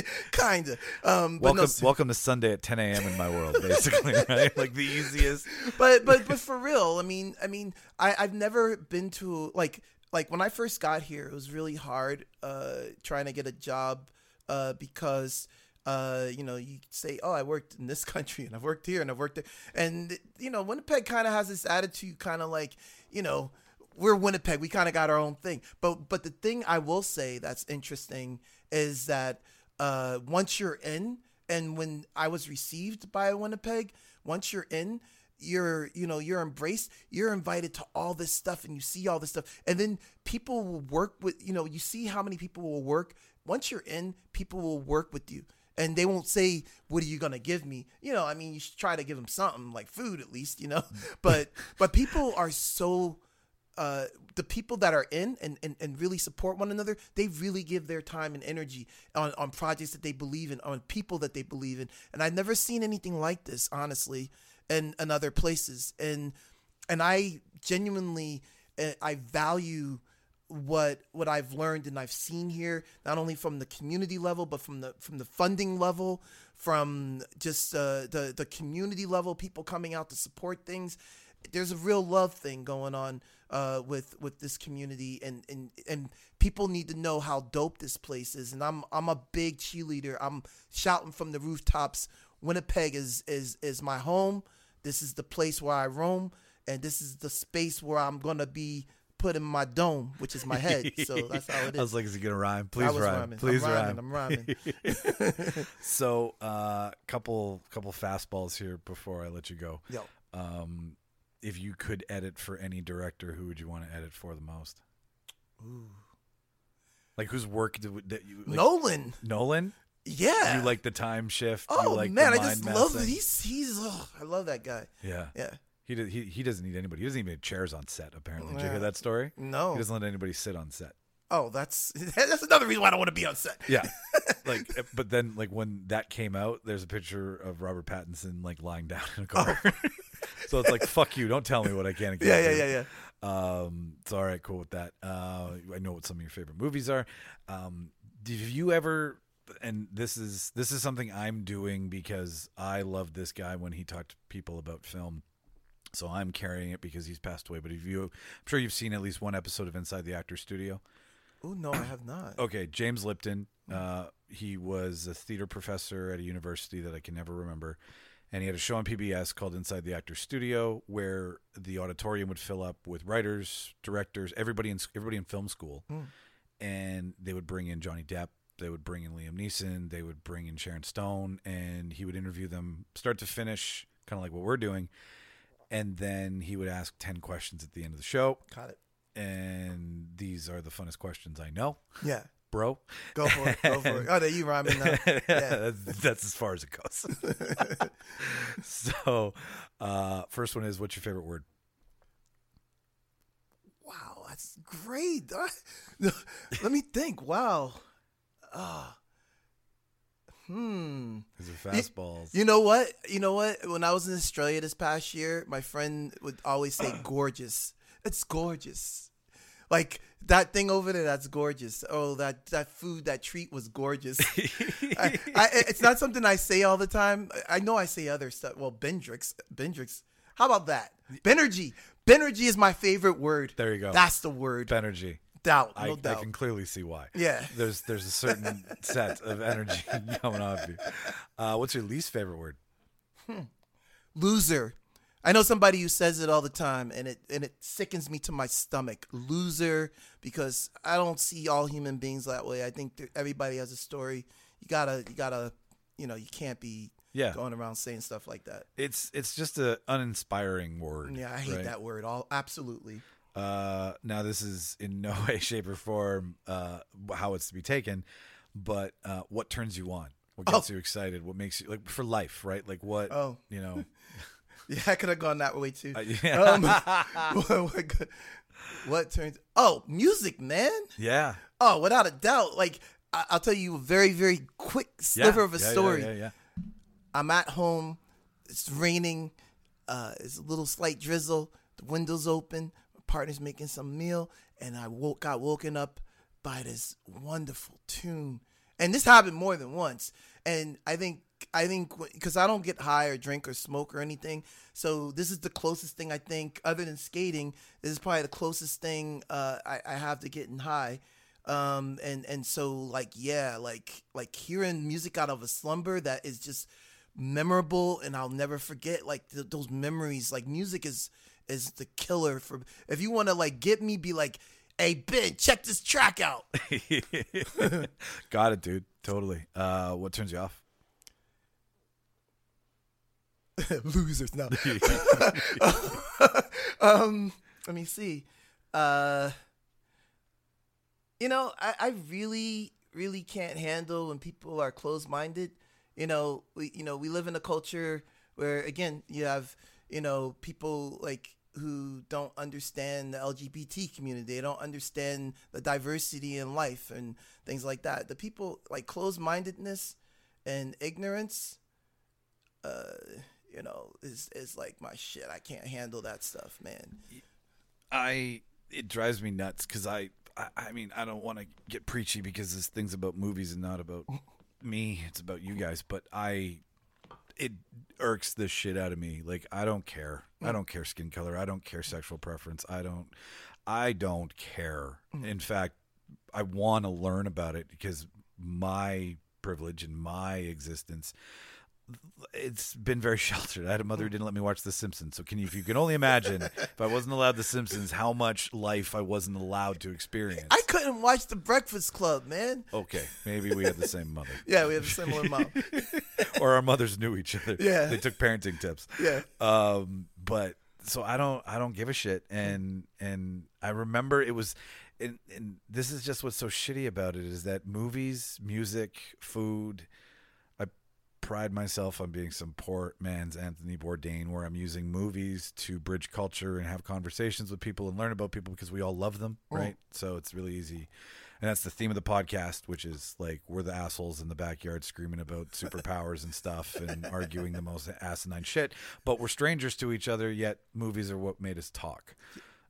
kinda. Um, welcome no, welcome to sunday at 10 a.m in my world basically right? Like the easiest. But but but for real, I mean, I mean, I I've never been to like like when I first got here, it was really hard uh trying to get a job uh because uh you know you say oh I worked in this country and I've worked here and I've worked there. And you know Winnipeg kind of has this attitude kind of like you know we're Winnipeg we kind of got our own thing. But but the thing I will say that's interesting is that uh once you're in and when I was received by Winnipeg once you're in you're you know you're embraced you're invited to all this stuff and you see all this stuff. And then people will work with you know you see how many people will work. Once you're in people will work with you. And they won't say what are you gonna give me? You know i mean you should try to give them something like food at least you know? But but people are so uh, the people that are in and, and, and really support one another, they really give their time and energy on, on projects that they believe in, on people that they believe in. And I've never seen anything like this, honestly, in, in other places. And and I genuinely uh, I value what what I've learned and I've seen here, not only from the community level, but from the from the funding level, from just uh, the the community level, people coming out to support things. There's a real love thing going on uh, with with this community, and and and people need to know how dope this place is. And I'm I'm a big cheerleader. I'm shouting from the rooftops. Winnipeg is is is my home. This is the place where I roam, and this is the space where I'm gonna be put in my dome, which is my head. So that's how it is. I was like, is he gonna rhyme? Please rhyme. rhyming. Please I'm rhyme. rhyming. I'm rhyming. so, uh, couple couple fastballs here before I let you go. Yo, Um, if you could edit for any director, who would you want to edit for the most? Like whose work did, that you like, Nolan. Nolan? Yeah. You like the time shift? you Oh like man, I just love messing? it. He's he's. Oh, I love that guy. Yeah, Yeah. He, he, he doesn't need anybody. He doesn't even need chairs on set. Apparently, did you hear that story? No. He doesn't let anybody sit on set. Oh, that's that's another reason why I don't want to be on set. Yeah, like, eh, but then like when that came out, there's a picture of Robert Pattinson like lying down in a car. so it's like, fuck you! Don't tell me what I can and can't Oh. Yeah, yeah, do. yeah, yeah. Um, it's all right, cool with that. Uh, I know what some of your favorite movies are. Um, have you ever? And this is this is something I'm doing because I love this guy when he talked to people about film. So I'm carrying it because he's passed away. But if you, I'm sure you've seen at least one episode of Inside the Actor Studio. Oh no, I have not. Okay, James Lipton. Uh, he was a theater professor at a university that I can never remember, and he had a show on PBS called Inside the Actor's Studio, where the auditorium would fill up with writers, directors, everybody in everybody in film school, and they would bring in Johnny Depp. They would bring in Liam Neeson. They would bring in Sharon Stone, and he would interview them start to finish, kind of like what we're doing. And then he would ask ten questions at the end of the show, Got it. And these are the funnest questions I know, Yeah. bro. Go for it. Go for it. Oh, there you rhyming. Yeah. that's, that's as far as it goes. so, uh, first one is what's your favorite word? Wow, that's great. Let me think. Wow. Ah. Hmm. These are fastballs? You know what? You know what? When I was in Australia this past year, my friend would always say gorgeous. It's gorgeous. Like that thing over there, that's gorgeous. Oh, that that food, that treat was gorgeous. I, I, it's not something I say all the time. I know I say other stuff. Well, Bendrix, Bendrix. How about that? Benergy. Benergy is my favorite word. There you go. That's the word. energy. doubt. I, No I doubt. can clearly see why. Yeah. There's there's a certain set of energy coming off you. Uh, what's your least favorite word? loser. I know somebody who says it all the time, and it and it sickens me to my stomach. Loser, because I don't see all human beings that way. I think everybody has a story. You gotta, you gotta, you know, you can't be Yeah. going around saying stuff like that. It's it's just an uninspiring word. Yeah, I hate right? that word. All absolutely. Uh, now this is in no way, shape, or form uh, how it's to be taken, but uh, what turns you on? What gets you excited? What makes you like for life, right? Like what? Oh. you know. Yeah, I could have gone that way too. Uh, yeah. Um, what, what- what turns? Oh, music, man. yeah. Oh, without a doubt. Like I, I'll tell you a very, very quick sliver yeah. of a yeah, story. Yeah, yeah, I'm at home. It's raining. Uh, it's a little slight drizzle. The windows open. My partner's making some meal, and I woke got woken up by this wonderful tune. And this happened more than once. And I think I think because I don't get high or drink or smoke or anything, so this is the closest thing I think, other than skating, this is probably the closest thing uh, I, I have to getting high um and and so like yeah like like hearing music out of a slumber that is just memorable and i'll never forget like th- those memories like music is is the killer for if you want to like get me be like hey ben check this track out Got it, dude. Totally. Uh, what turns you off? losers no um let me see uh you know I, I really really can't handle when people are closed-minded you know we you know we live in a culture where again you have you know people like who don't understand the LGBT community. They don't understand the diversity in life and things like that. The people like closed mindedness and ignorance. Uh, you know, is is like my shit. I can't handle that stuff, man. I it drives me nuts because I, I I mean I don't want to get preachy because this thing's about movies and not about me. It's about you guys, but I it irks the shit out of me. Like I don't care. I don't care skin color. I don't care sexual preference. I don't. I don't care. Mm. In fact, I want to learn about it because my privilege and my existence it's been very sheltered. I had a mother who didn't let me watch The Simpsons. So can you, if you can only imagine, if I wasn't allowed The Simpsons, how much life I wasn't allowed to experience. I couldn't watch The Breakfast Club, man. okay, maybe we had the same mother, Yeah, we have a similar mom. or our mothers knew each other. Yeah. they took parenting tips. Yeah. Um, but so I don't, I don't give a shit. And and I remember it was, and and this is just what's so shitty about it is that movies, music, food. Pride myself on being some poor man's Anthony Bourdain, where I'm using movies to bridge culture and have conversations with people and learn about people because we all love them, right? So it's really easy. And that's the theme of the podcast, which is like we're the assholes in the backyard screaming about superpowers and stuff and arguing the most asinine shit. But we're strangers to each other, yet movies are what made us talk.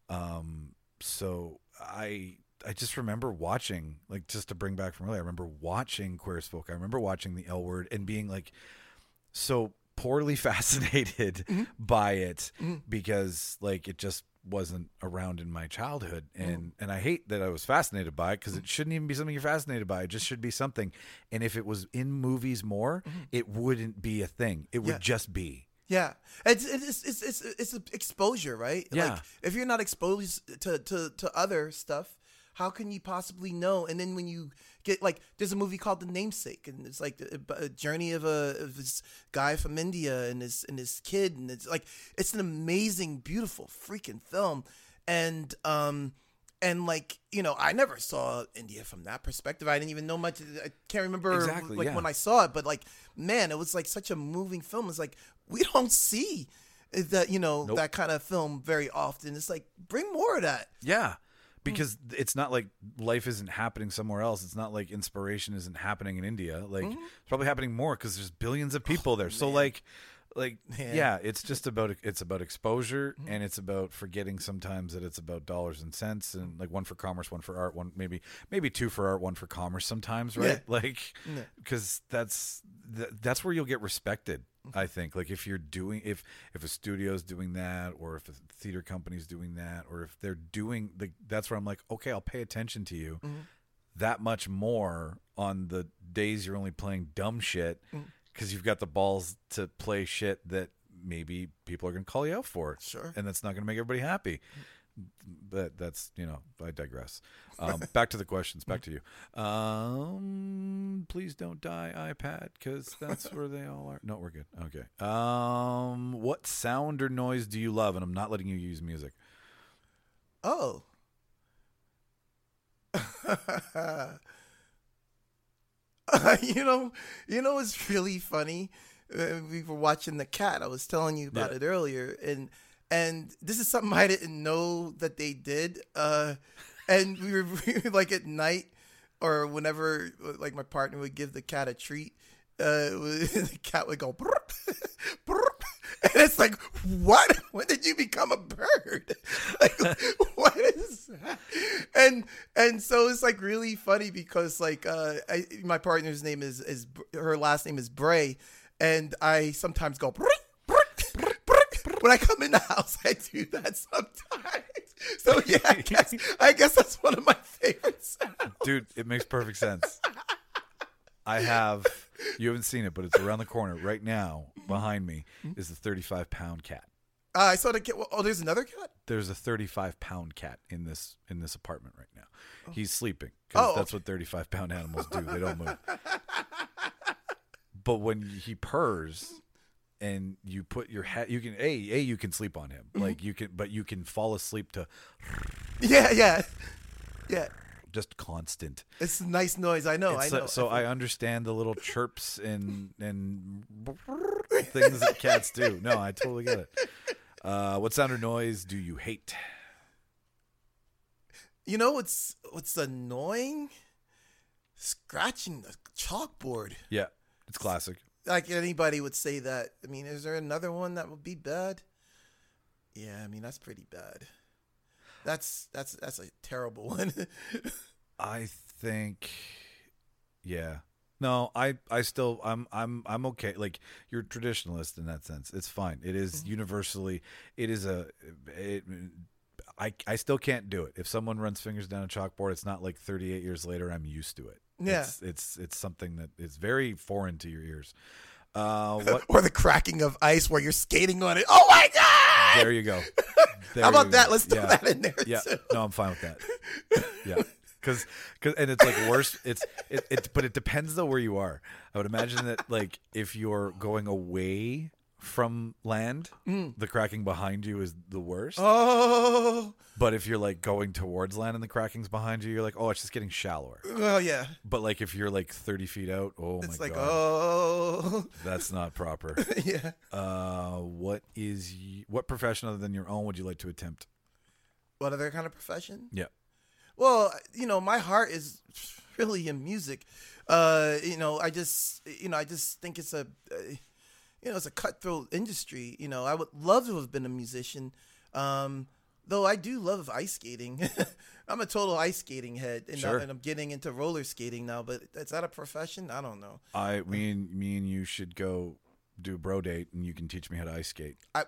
Um, so I I just remember watching, like, just to bring back from earlier, I remember watching Queer as Folk. I remember watching The L Word and being like so poorly fascinated mm-hmm. by it mm-hmm. because, like, it just wasn't around in my childhood. Mm-hmm. And and I hate that I was fascinated by it because it shouldn't even be something you're fascinated by. It just should be something. And if it was in movies more it wouldn't be a thing. It would Yeah. just be. Yeah, it's it's it's it's it's exposure, right? Yeah. Like if you're not exposed to to to other stuff, how can you possibly know? And then when you get like, there's a movie called The Namesake, and it's like a, a journey of a of this guy from India and his and his kid, and it's like it's an amazing, beautiful, freaking film, and um. And like you know, I never saw India from that perspective. I didn't even know much. I can't remember Exactly, like yeah. when I saw it, but like, man, it was like such a moving film. It's like we don't see that you know Nope. that kind of film very often. It's like bring more of that. Yeah. Mm. Because it's not like life isn't happening somewhere else. It's not like inspiration isn't happening in India. Like mm-hmm. it's probably happening more because there's billions of oh, people there. So like, like Man. yeah, it's just about it's about exposure mm-hmm. and it's about forgetting sometimes that it's about dollars and cents and like one for commerce, one for art, one maybe maybe two for art, one for commerce sometimes, right? Yeah. Like Yeah. because that's th- that's where you'll get respected. Mm-hmm. I think like if you're doing if if a studio's doing that or if a theater company's doing that or if they're doing the that's where I'm like okay I'll pay attention to you mm-hmm. that much more on the days you're only playing dumb shit mm. Because you've got the balls to play shit that maybe people are going to call you out for. Sure. and that's not going to make everybody happy. But that's you know i digress. Um, back to the questions back to you. Um please don't die ipad because that's where they all are. No we're good. Okay. Um what sound or noise do you love? And i'm not letting you use music. Oh. you know, you know, it's really funny. Uh, we were watching the cat. I was telling you about Yeah. it earlier, and and this is something I didn't know that they did. Uh, and we were, we were like at night or whenever, like my partner would give the cat a treat. Uh, the cat would go, "Burp, burp." and it's like, what? When did you become a bird? Like, what is that? And and so it's like really funny because like uh, I, my partner's name is is her last name is Bray, and I sometimes go. When I come in the house, I do that sometimes. So yeah, I guess, I guess that's one of my favorite sounds. dude it makes perfect sense i have you haven't seen it but it's around the corner right now behind me is the 35 pound cat Uh, I saw the cat. Oh, there's another cat. there's a 35 pound cat in this in this apartment right now he's sleeping because Oh, that's what 35 pound animals do they don't move but when he purrs and you put your head you can a a you can sleep on him Mm-hmm. like you can but you can fall asleep to Yeah, yeah, yeah. Just constant It's a nice noise. I know. I so- know. So, I understand the little chirps and and things that cats do. No, I totally get it. Uh, what sound or noise do you hate? You know what's what's annoying? Scratching the chalkboard. Yeah, it's classic. Like anybody would say that. I mean, is there another one that would be bad? Yeah, I mean that's pretty bad. That's that's that's a terrible one. I think, yeah. No, I, I still, I'm, I'm, I'm okay. Like you're traditionalist in that sense. It's fine. It is universally, it is a, it, I, I still can't do it. If someone runs fingers down a chalkboard, it's not like 38 years later. I'm used to it. Yeah. It's, it's, it's something that is very foreign to your ears. Uh, what? or the cracking of ice where you're skating on it. Oh my god! There you go. There How about that? go. Let's throw Yeah. that in there. Yeah, too. no, I'm fine with that. Yeah, Cause, because and it's like worse. It's it, it, but it depends though where you are. I would imagine that like if you're going away from land, the cracking behind you is the worst. Oh, But if you're like going towards land and the cracking's behind you, you're like, oh, it's just getting shallower. well, yeah. But like if you're like 30 feet out, oh It's my like, god, oh, that's not proper. yeah. uh, what is y- what profession other than your own would you like to attempt? What other kind of profession? Yeah. Well, you know, my heart is really in music. Uh, you know, I just, you know, I just think it's a, uh, you know, it's a cutthroat industry. You know, I would love to have been a musician. Um, though I do love ice skating. I'm a total ice skating head, and, Sure. and I'm getting into roller skating now. But is that a profession? I don't know. I me and me and you should go do a bro date, and you can teach me how to ice skate. I,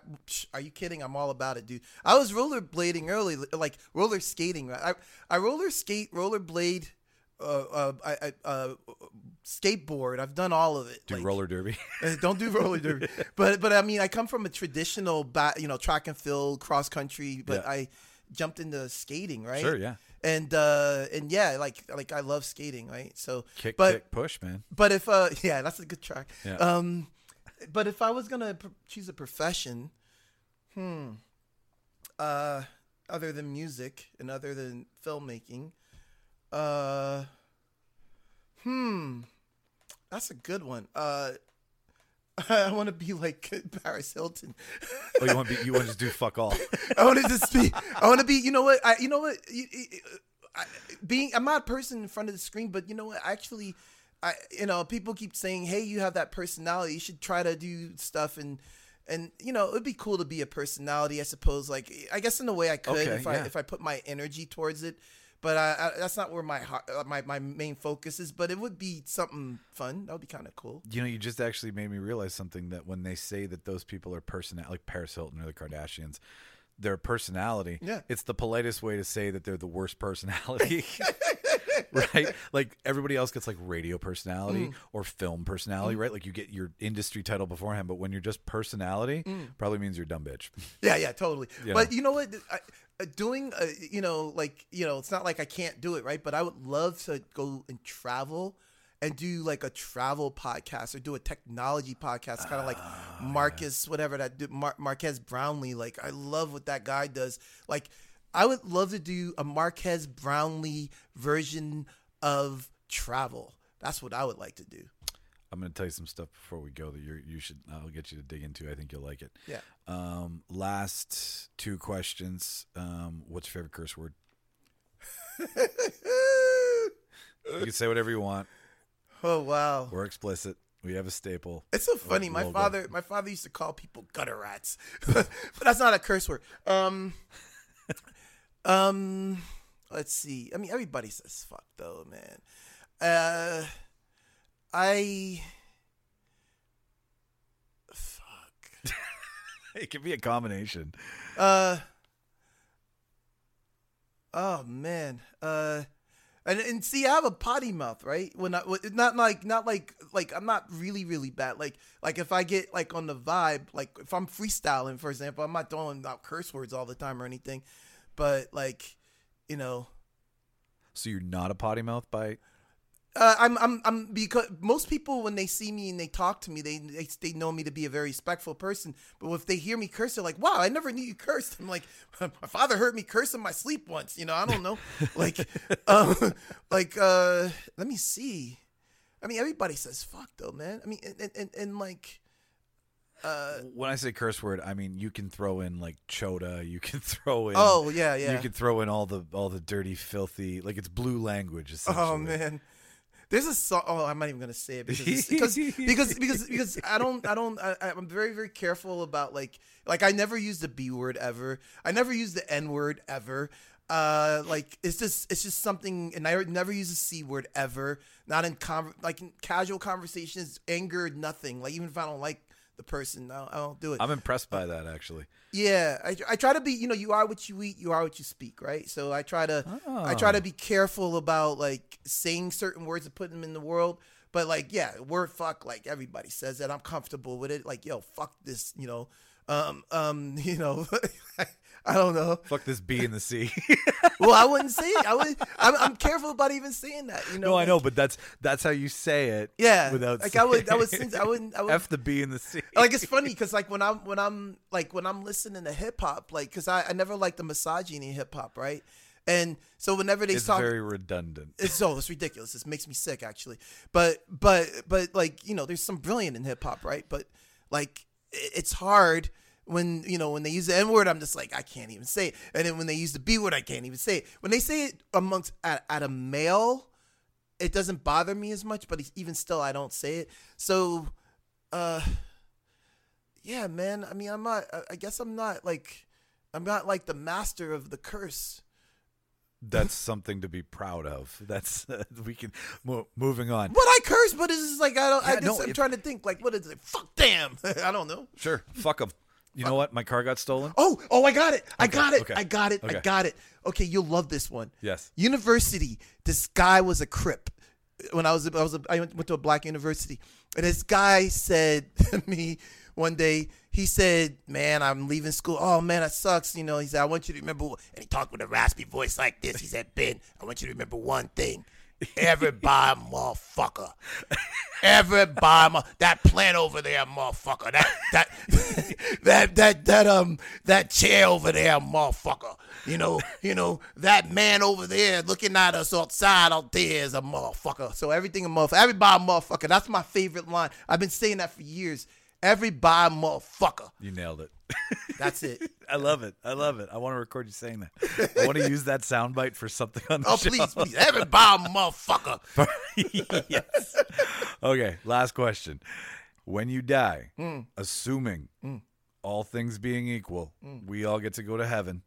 are you kidding? I'm all about it, dude. I was rollerblading early, like roller skating. Right? I I roller skate, rollerblade, uh, uh, I, I, uh, skateboard. I've done all of it. Do Like, roller derby. uh, Don't do roller derby, but but I mean, I come from a traditional, ba- you know, track and field, cross country, but Yeah. I jumped into skating, right? Sure, yeah. And uh and yeah, like like I love skating, right? So Kick, but kick, push, man. but if uh yeah, that's a good track. Yeah. Um, but if I was gonna pr- choose a profession, hmm, uh, other than music and other than filmmaking, uh, hmm, that's a good one. Uh, I want to be like Paris Hilton. Oh, you want to be? You want to just do fuck all? I want to just be. I want to be. You know what? I. You know what? You, you- I, being. I'm not a person in front of the screen, but you know what? Actually, I. You know, people keep saying, "Hey, you have that personality. You should try to do stuff." And and you know, it'd be cool to be a personality. I suppose. Like, I guess in a way, I could Okay, if I if I put my energy towards it. But I, I, that's not where my heart, uh, my my main focus is. But it would be something fun. That would be kind of cool. You know, you just actually made me realize something that when they say that those people are personality, like Paris Hilton or the Kardashians, their personality. Yeah. It's the politest way to say that they're the worst personality. right? Like everybody else gets like radio personality Mm. or film personality, right? Like you get your industry title beforehand, but when you're just personality, Mm. probably means you're dumb bitch. Yeah, yeah, totally. You But know. you know what? I, uh, doing, uh, you know, like you know, it's not like I can't do it, right? But I would love to go and travel and do like a travel podcast or do a technology podcast, kind of like Ah, Marcus, whatever that do, Mar- Marques Brownlee. Like I love what that guy does. Like I would love to do a Marques Brownlee version of travel. That's what I would like to do. I'm going to tell you some stuff before we go that you you should I'll get you to dig into. I think you'll like it. Yeah. Um, last two questions. Um, what's your favorite curse word? You can say whatever you want. Oh wow. We're explicit. We have a staple. It's so funny. My logo. father, my father used to call people gutter rats, but that's not a curse word. Um, um, let's see. I mean, everybody says fuck though, man. Uh, I fuck. It can be a combination. Uh, oh man. Uh, and and see, I have a potty mouth, right? When I not like not like like I'm not really really bad. Like like if I get like on the vibe, like if I'm freestyling, for example, I'm not throwing out curse words all the time or anything, but like, you know, So you're not a potty mouth by uh, I'm I'm I'm because most people when they see me and they talk to me, they, they they know me to be a very respectful person. But if they hear me curse, they're like, "Wow, I never knew you cursed." I'm like, "My father heard me curse in my sleep once." You know, I don't know. like, um, like uh, let me see. I mean, everybody says "fuck" though, man. I mean, and and, and, and like, Uh, when I say curse word, I mean you can throw in like chota, you can throw in oh yeah, yeah. you can throw in all the all the dirty, filthy, like it's blue language. Essentially. Oh man, there's a song. Oh, I'm not even gonna say it because because because because because I don't I don't I, I'm very very careful about like like I never use the B word ever. I never use the N word ever. Uh, like it's just it's just something, and I never use the C word ever. Not in con like in casual conversations, anger, nothing. Like even if I don't like the person, I don't, I don't do it. I'm impressed by that actually. Yeah, I, I try to be, you know, you are what you eat, you are what you speak, right? So I try to, I try to be careful about like saying certain words and putting them in the world. But like, yeah, word fuck, like everybody says that. I'm comfortable with it. Like, yo, fuck this, you know, um, um, you know, I don't know. Fuck this B in the C. Well, I wouldn't say it. I would. I'm, I'm careful about even saying that. You know. no, I know, but that's that's how you say it. Yeah. Without like I would, I would, since I wouldn't, I would. F the B in the C. like it's funny because like when I'm when I'm like when I'm listening to hip hop, like because I, I never liked the misogyny in hip hop, right? And so whenever they It's talk, very redundant. it's so it's ridiculous. This makes me sick actually. But but but like you know, there's some brilliant in hip hop, right? But like it's hard when you know when they use the N word, I'm just like I can't even say it. And then when they use the B word, I can't even say it. When they say it amongst at, at a male, it doesn't bother me as much. But even still, I don't say it. So, uh, yeah, man. I mean, I'm not. I- guess I'm not like. I'm not like the master of the curse. That's something to be proud of. That's uh, we can mo- moving on. What I curse, but it's just like I don't. I just, no, I'm if- trying to think. Like, what is it? Fuck, damn. I don't know. Sure, fuck them. You know what? My car got stolen. Oh, oh, I got it. I Okay, got it. okay, I got it. I got it. Okay, you'll love this one. Yes. University. This guy was a crip. When I was, I was, I went to a black university, and this guy said to me one day. He said, "Man, I'm leaving school. Oh man, that sucks. You know." He said, "I want you to remember." And he talked with a raspy voice like this. He said, "Ben, I want you to remember one thing. Everybody, motherfucker. Everybody, mo- that plant over there, motherfucker. That that that that that um that chair over there, motherfucker. You know, you know that man over there looking at us outside out there is a motherfucker. So everything a motherfucker. Everybody, motherfucker. That's my favorite line. I've been saying that for years. Everybody, motherfucker. You nailed it. That's it. I love it. I love it. I want to record you saying that. I want to use that soundbite for something on the show. Oh show. please, please. Everybody, motherfucker. yes. Okay, last question. When you die, Hmm. assuming all things being equal, Hmm. we all get to go to heaven.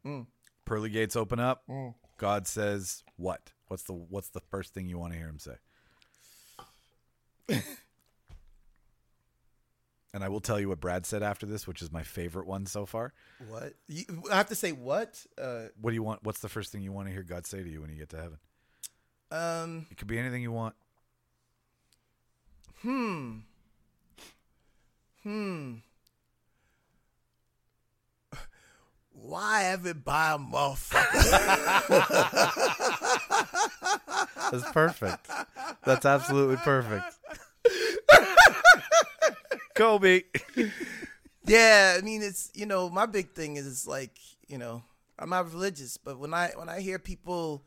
Pearly gates open up. Hmm. God says, "What? What's the what's the first thing you want to hear him say?" and I will tell you what Brad said after this, which is my favorite one so far. What? You, I have to say what? Uh, What do you want? What's the first thing you want to hear God say to you when you get to heaven? um. It could be anything you want. Hmm. Hmm. Why everybody a motherfucker? That's perfect. That's absolutely perfect. Kobe. yeah, I mean it's you know, my big thing is it's like, you know, I'm not religious, but when I when I hear people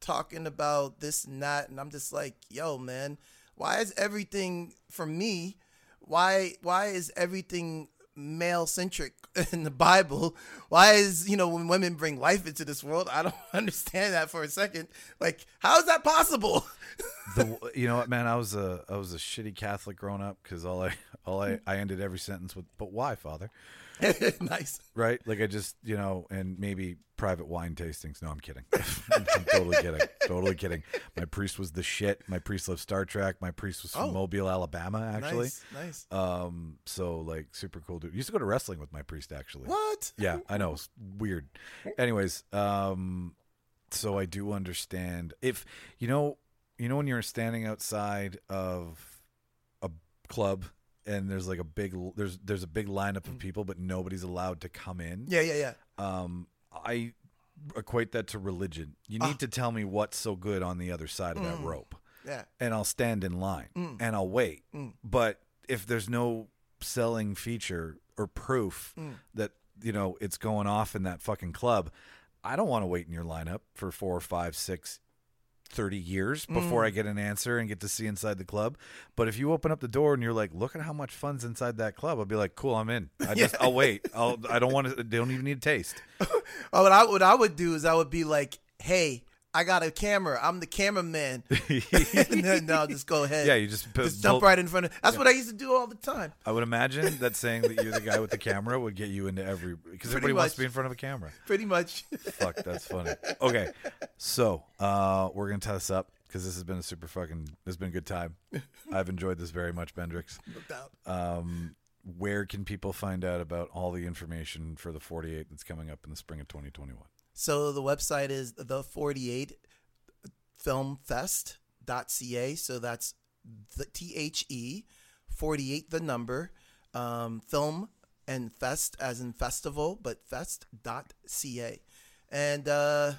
talking about this and that and I'm just like, yo, man, why is everything for me, why why is everything male centric in the Bible? Why is, you know, when women bring life into this world, I don't understand that for a second. Like, how is that possible? The, you know what, man? I was a I was a shitty Catholic growing up because all I all I I ended every sentence with "But why, Father?" nice. Right? Like I just you know, and maybe private wine tastings. No, I'm kidding. I'm totally kidding. Totally kidding. My priest was the shit. My priest loved Star Trek. My priest was from Oh. Mobile, Alabama. Actually, Nice. Nice. um, so like super cool dude. Used to go to wrestling with my priest actually. What? Yeah, I know. It's weird. Anyways, um so I do understand if you know you know when you're standing outside of a club and there's like a big there's there's a big lineup of people but nobody's allowed to come in. Yeah, yeah, yeah. Um I equate that to religion. You need Ah. to tell me what's so good on the other side of that Mm. rope Yeah. and I'll stand in line Mm. and I'll wait. Mm. But if there's no selling feature or proof Mm. that you know it's going off in that fucking club, I don't want to wait in your lineup for four or five, six 30 years before mm. I get an answer and get to see inside the club. But if you open up the door and you're like, look at how much fun's inside that club, I'll be like, cool, I'm in. I just, I'll wait. I'll, I don't want to, they don't even need a taste. Oh, what I what I would do is I would be like, "Hey, I got a camera. I'm the cameraman." then no, just go ahead. Yeah, you just put- just jump right in front of. That's what I used to do all the time. I would imagine that saying that you're the guy with the camera would get you into every, because everybody wants to be in front of a camera. Pretty much. Fuck, that's funny. Okay, so uh, we're gonna tie this up because this has been a super fucking. This has been a good time. I've enjoyed this very much, Bendrix. no doubt. Um, where can people find out about all the information for the 48 that's coming up in the spring of 2021? So the website is the 48 filmfest.ca. So that's the T H E 48 the number um, film and fest as in festival, but fest.ca. And uh,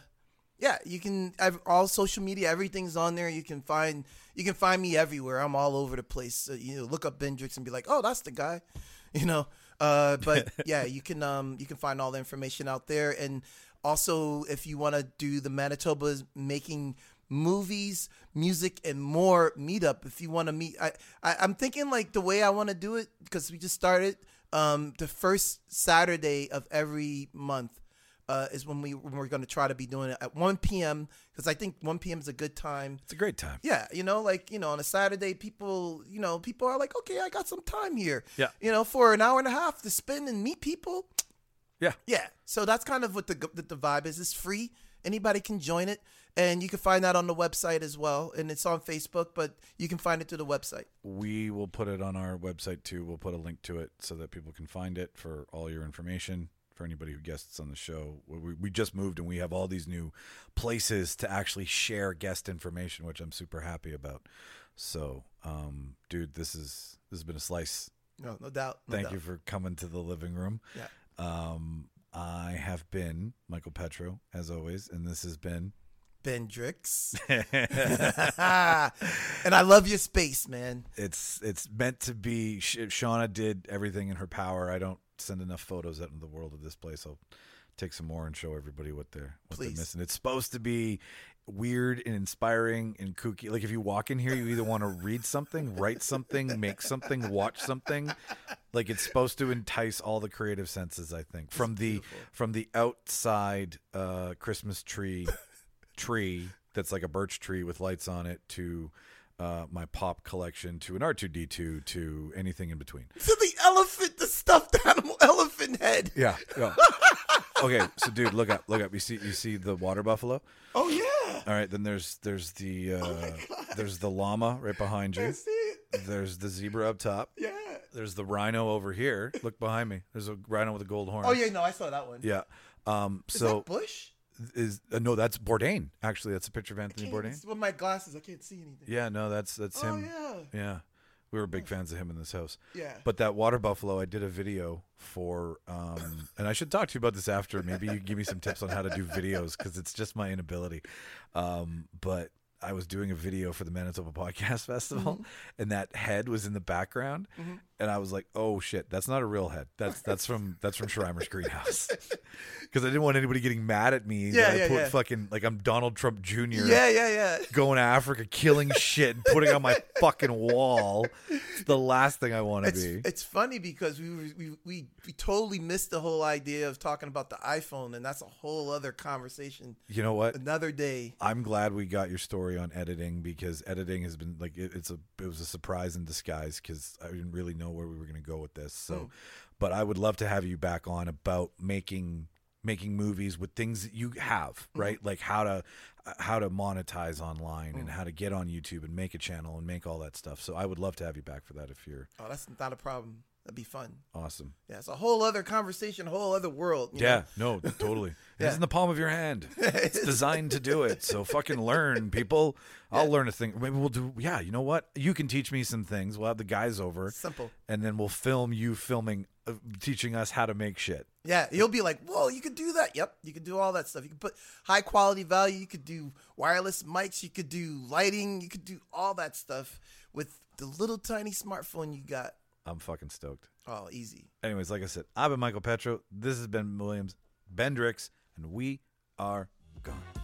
yeah, you can I've, all social media, everything's on there. You can find you can find me everywhere. I'm all over the place. So, you know, look up Bendrix and be like, oh, that's the guy, you know. Uh, but yeah, you can um you can find all the information out there. And also, if you want to do the Manitoba's making movies, music, and more meetup, if you want to meet, I, I I'm thinking like the way I want to do it because we just started. Um, the first Saturday of every month uh, is when we when we're going to try to be doing it at 1 p.m. because I think 1 p.m. is a good time. It's a great time. Yeah, you know, like you know, on a Saturday, people, you know, people are like, okay, I got some time here. Yeah. you know, for an hour and a half to spend and meet people. Yeah. Yeah, so that's kind of what the the, the vibe is. It's free. Anybody can join it, and you can find that on the website as well. And it's on Facebook, but you can find it through the website. We will put it on our website too. We'll put a link to it so that people can find it for all your information. For anybody who guests on the show, we, we just moved and we have all these new places to actually share guest information, which I'm super happy about. So, um, dude, this is this has been a slice. No, no doubt. no Thank doubt. you for coming to the living room. Yeah. Um, I have been Michael Petrow as always, and this has been. Bendrix. and I love your space, man. it's it's meant to be. Shauna did everything in her power. I don't send enough photos out into the world of this place. I'll take some more and show everybody what they're what Please. they're missing. It's supposed to be weird and inspiring and kooky. Like if you walk in here, you either want to read something, write something, make something, watch something. Like it's supposed to entice all the creative senses. I think from the beautiful. from the outside uh, Christmas tree tree that's like a birch tree with lights on it to uh, my pop collection to an R2D2 to anything in between. To the elephant, the stuffed animal elephant head. Yeah. yeah. okay, so dude, look up, look up. You see you see the water buffalo? Oh yeah. All right, then there's there's the uh there's the llama right behind I you. see it. There's the zebra up top. Yeah. There's the rhino over here. Look behind me. There's a rhino with a gold horn. Oh yeah, no, I saw that one. Yeah. Um Is so that Bush? is uh, no, that's Bourdain. Actually, that's a picture of Anthony Bourdain. With my glasses, I can't see anything. Yeah, no, that's that's Oh him. yeah. Yeah. We were big fans of him in this house. Yeah. But that water buffalo, I did a video for, um, and I should talk to you about this after. Maybe you give me some tips on how to do videos because it's just my inability. Um, but I was doing a video for the Manitoba Podcast Festival, Mm-hmm. and that head was in the background, and I was like, "Oh shit, that's not a real head. That's that's from that's from Schreimer's greenhouse." Because I didn't want anybody getting mad at me Yeah, that I yeah, put yeah. fucking like I'm Donald Trump Jr Yeah, yeah, yeah. going to Africa, killing shit, and putting on my fucking wall. It's the last thing I want to be. it's funny because we, were, we we we totally missed the whole idea of talking about the iPhone, and that's a whole other conversation. You know what? Another day. I'm glad we got your story on editing because editing has been like it, it's a it was a surprise in disguise because I didn't really know where we were going to go with this. So, hmm. but I would love to have you back on about making making movies with things that you have hmm. right like how to how to monetize online and hmm. how to get on youtube and make a channel and make all that stuff so i would love to have you back for that if you're Oh, that's not a problem. That'd be fun. awesome Yeah, it's a whole other conversation, a whole other world. you Yeah, know? no, totally. Yeah. It's in the palm of your hand. It's designed to do it. So fucking learn, people. I'll learn a thing. Maybe we'll do. Yeah, you know what? You can teach me some things. We'll have the guys over, Simple. and then we'll film you filming, uh, teaching us how to make shit. Yeah, you'll be like, whoa, you could do that. Yep, you could do all that stuff. You could put high quality value. You could do wireless mics. You could do lighting. You could do all that stuff with the little tiny smartphone you got. I'm fucking stoked. Oh, easy. Anyways, like I said, I've been Michael Petrow. This has been Williams, Bendrix, and we are gone.